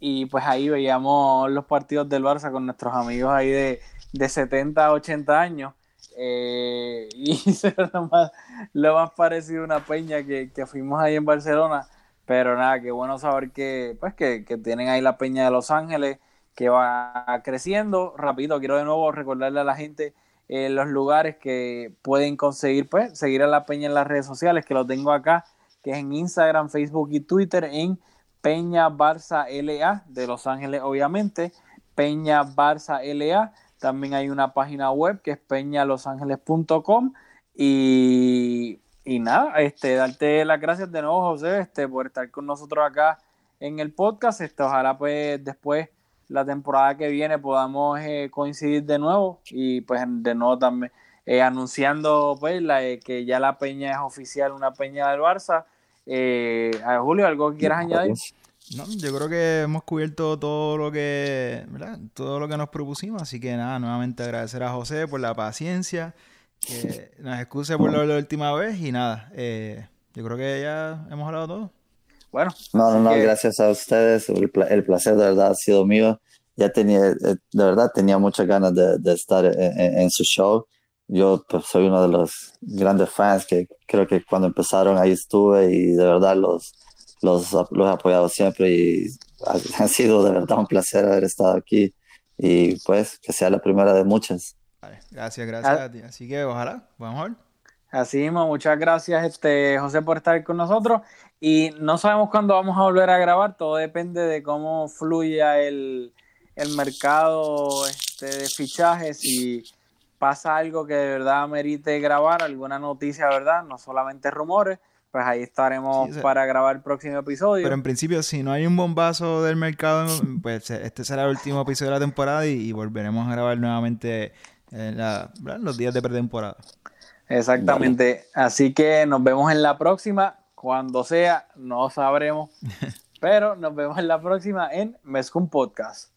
y pues ahí veíamos los partidos del Barça con nuestros amigos ahí de, de 70 a 80 años. Eh, (laughs) y eso lo más, lo más parecido a una peña que, que fuimos ahí en Barcelona. Pero nada, qué bueno saber que, pues, que, que tienen ahí la peña de Los Ángeles, que va creciendo. Rápido, quiero de nuevo recordarle a la gente eh, los lugares que pueden conseguir, pues, seguir a la peña en las redes sociales, que lo tengo acá, que es en Instagram, Facebook y Twitter, en Peña Barça LA de Los Ángeles, obviamente. Peña Barça LA. También hay una página web que es peñalosangeles.com. Y, y nada, este, darte las gracias de nuevo, José, este, por estar con nosotros acá en el podcast. Este, ojalá pues después la temporada que viene podamos eh, coincidir de nuevo y pues de nuevo también eh, anunciando pues la, eh, que ya la peña es oficial, una peña del Barça. Eh, a Julio, ¿algo que quieras añadir? No, yo creo que hemos cubierto todo lo que, ¿verdad? Todo lo que nos propusimos, así que nada, nuevamente agradecer a José por la paciencia, que (laughs) nos excuse por lo de la última vez y nada, eh, yo creo que ya hemos hablado todo. Bueno, No, no, no, que- gracias a ustedes. El, el placer de verdad ha sido mío. Ya tenía, eh, de verdad tenía muchas ganas de, de estar en, en- en su show. Yo pues, soy uno de los grandes fans que creo que cuando empezaron ahí estuve y de verdad los, los, los he apoyado siempre y ha, (laughs) ha sido de verdad un placer haber estado aquí y pues que sea la primera de muchas. Vale, gracias, gracias Ah. a ti. Así que ojalá, ver. Así mismo, muchas gracias, este, José, por estar con nosotros. Y no sabemos cuándo vamos a volver a grabar, todo depende de cómo fluya el, el mercado este, de fichajes. Si pasa algo que de verdad merite grabar, alguna noticia, ¿verdad? No solamente rumores, pues ahí estaremos Sí, o sea, para grabar el próximo episodio. Pero en principio, si no hay un bombazo del mercado, pues este será el último episodio de la temporada y, y volveremos a grabar nuevamente en la- ¿verdad? los días de pretemporada. Exactamente. Así que nos vemos en la próxima. Cuando sea, no sabremos. (laughs) Pero nos vemos en la próxima en Mezcum Podcast.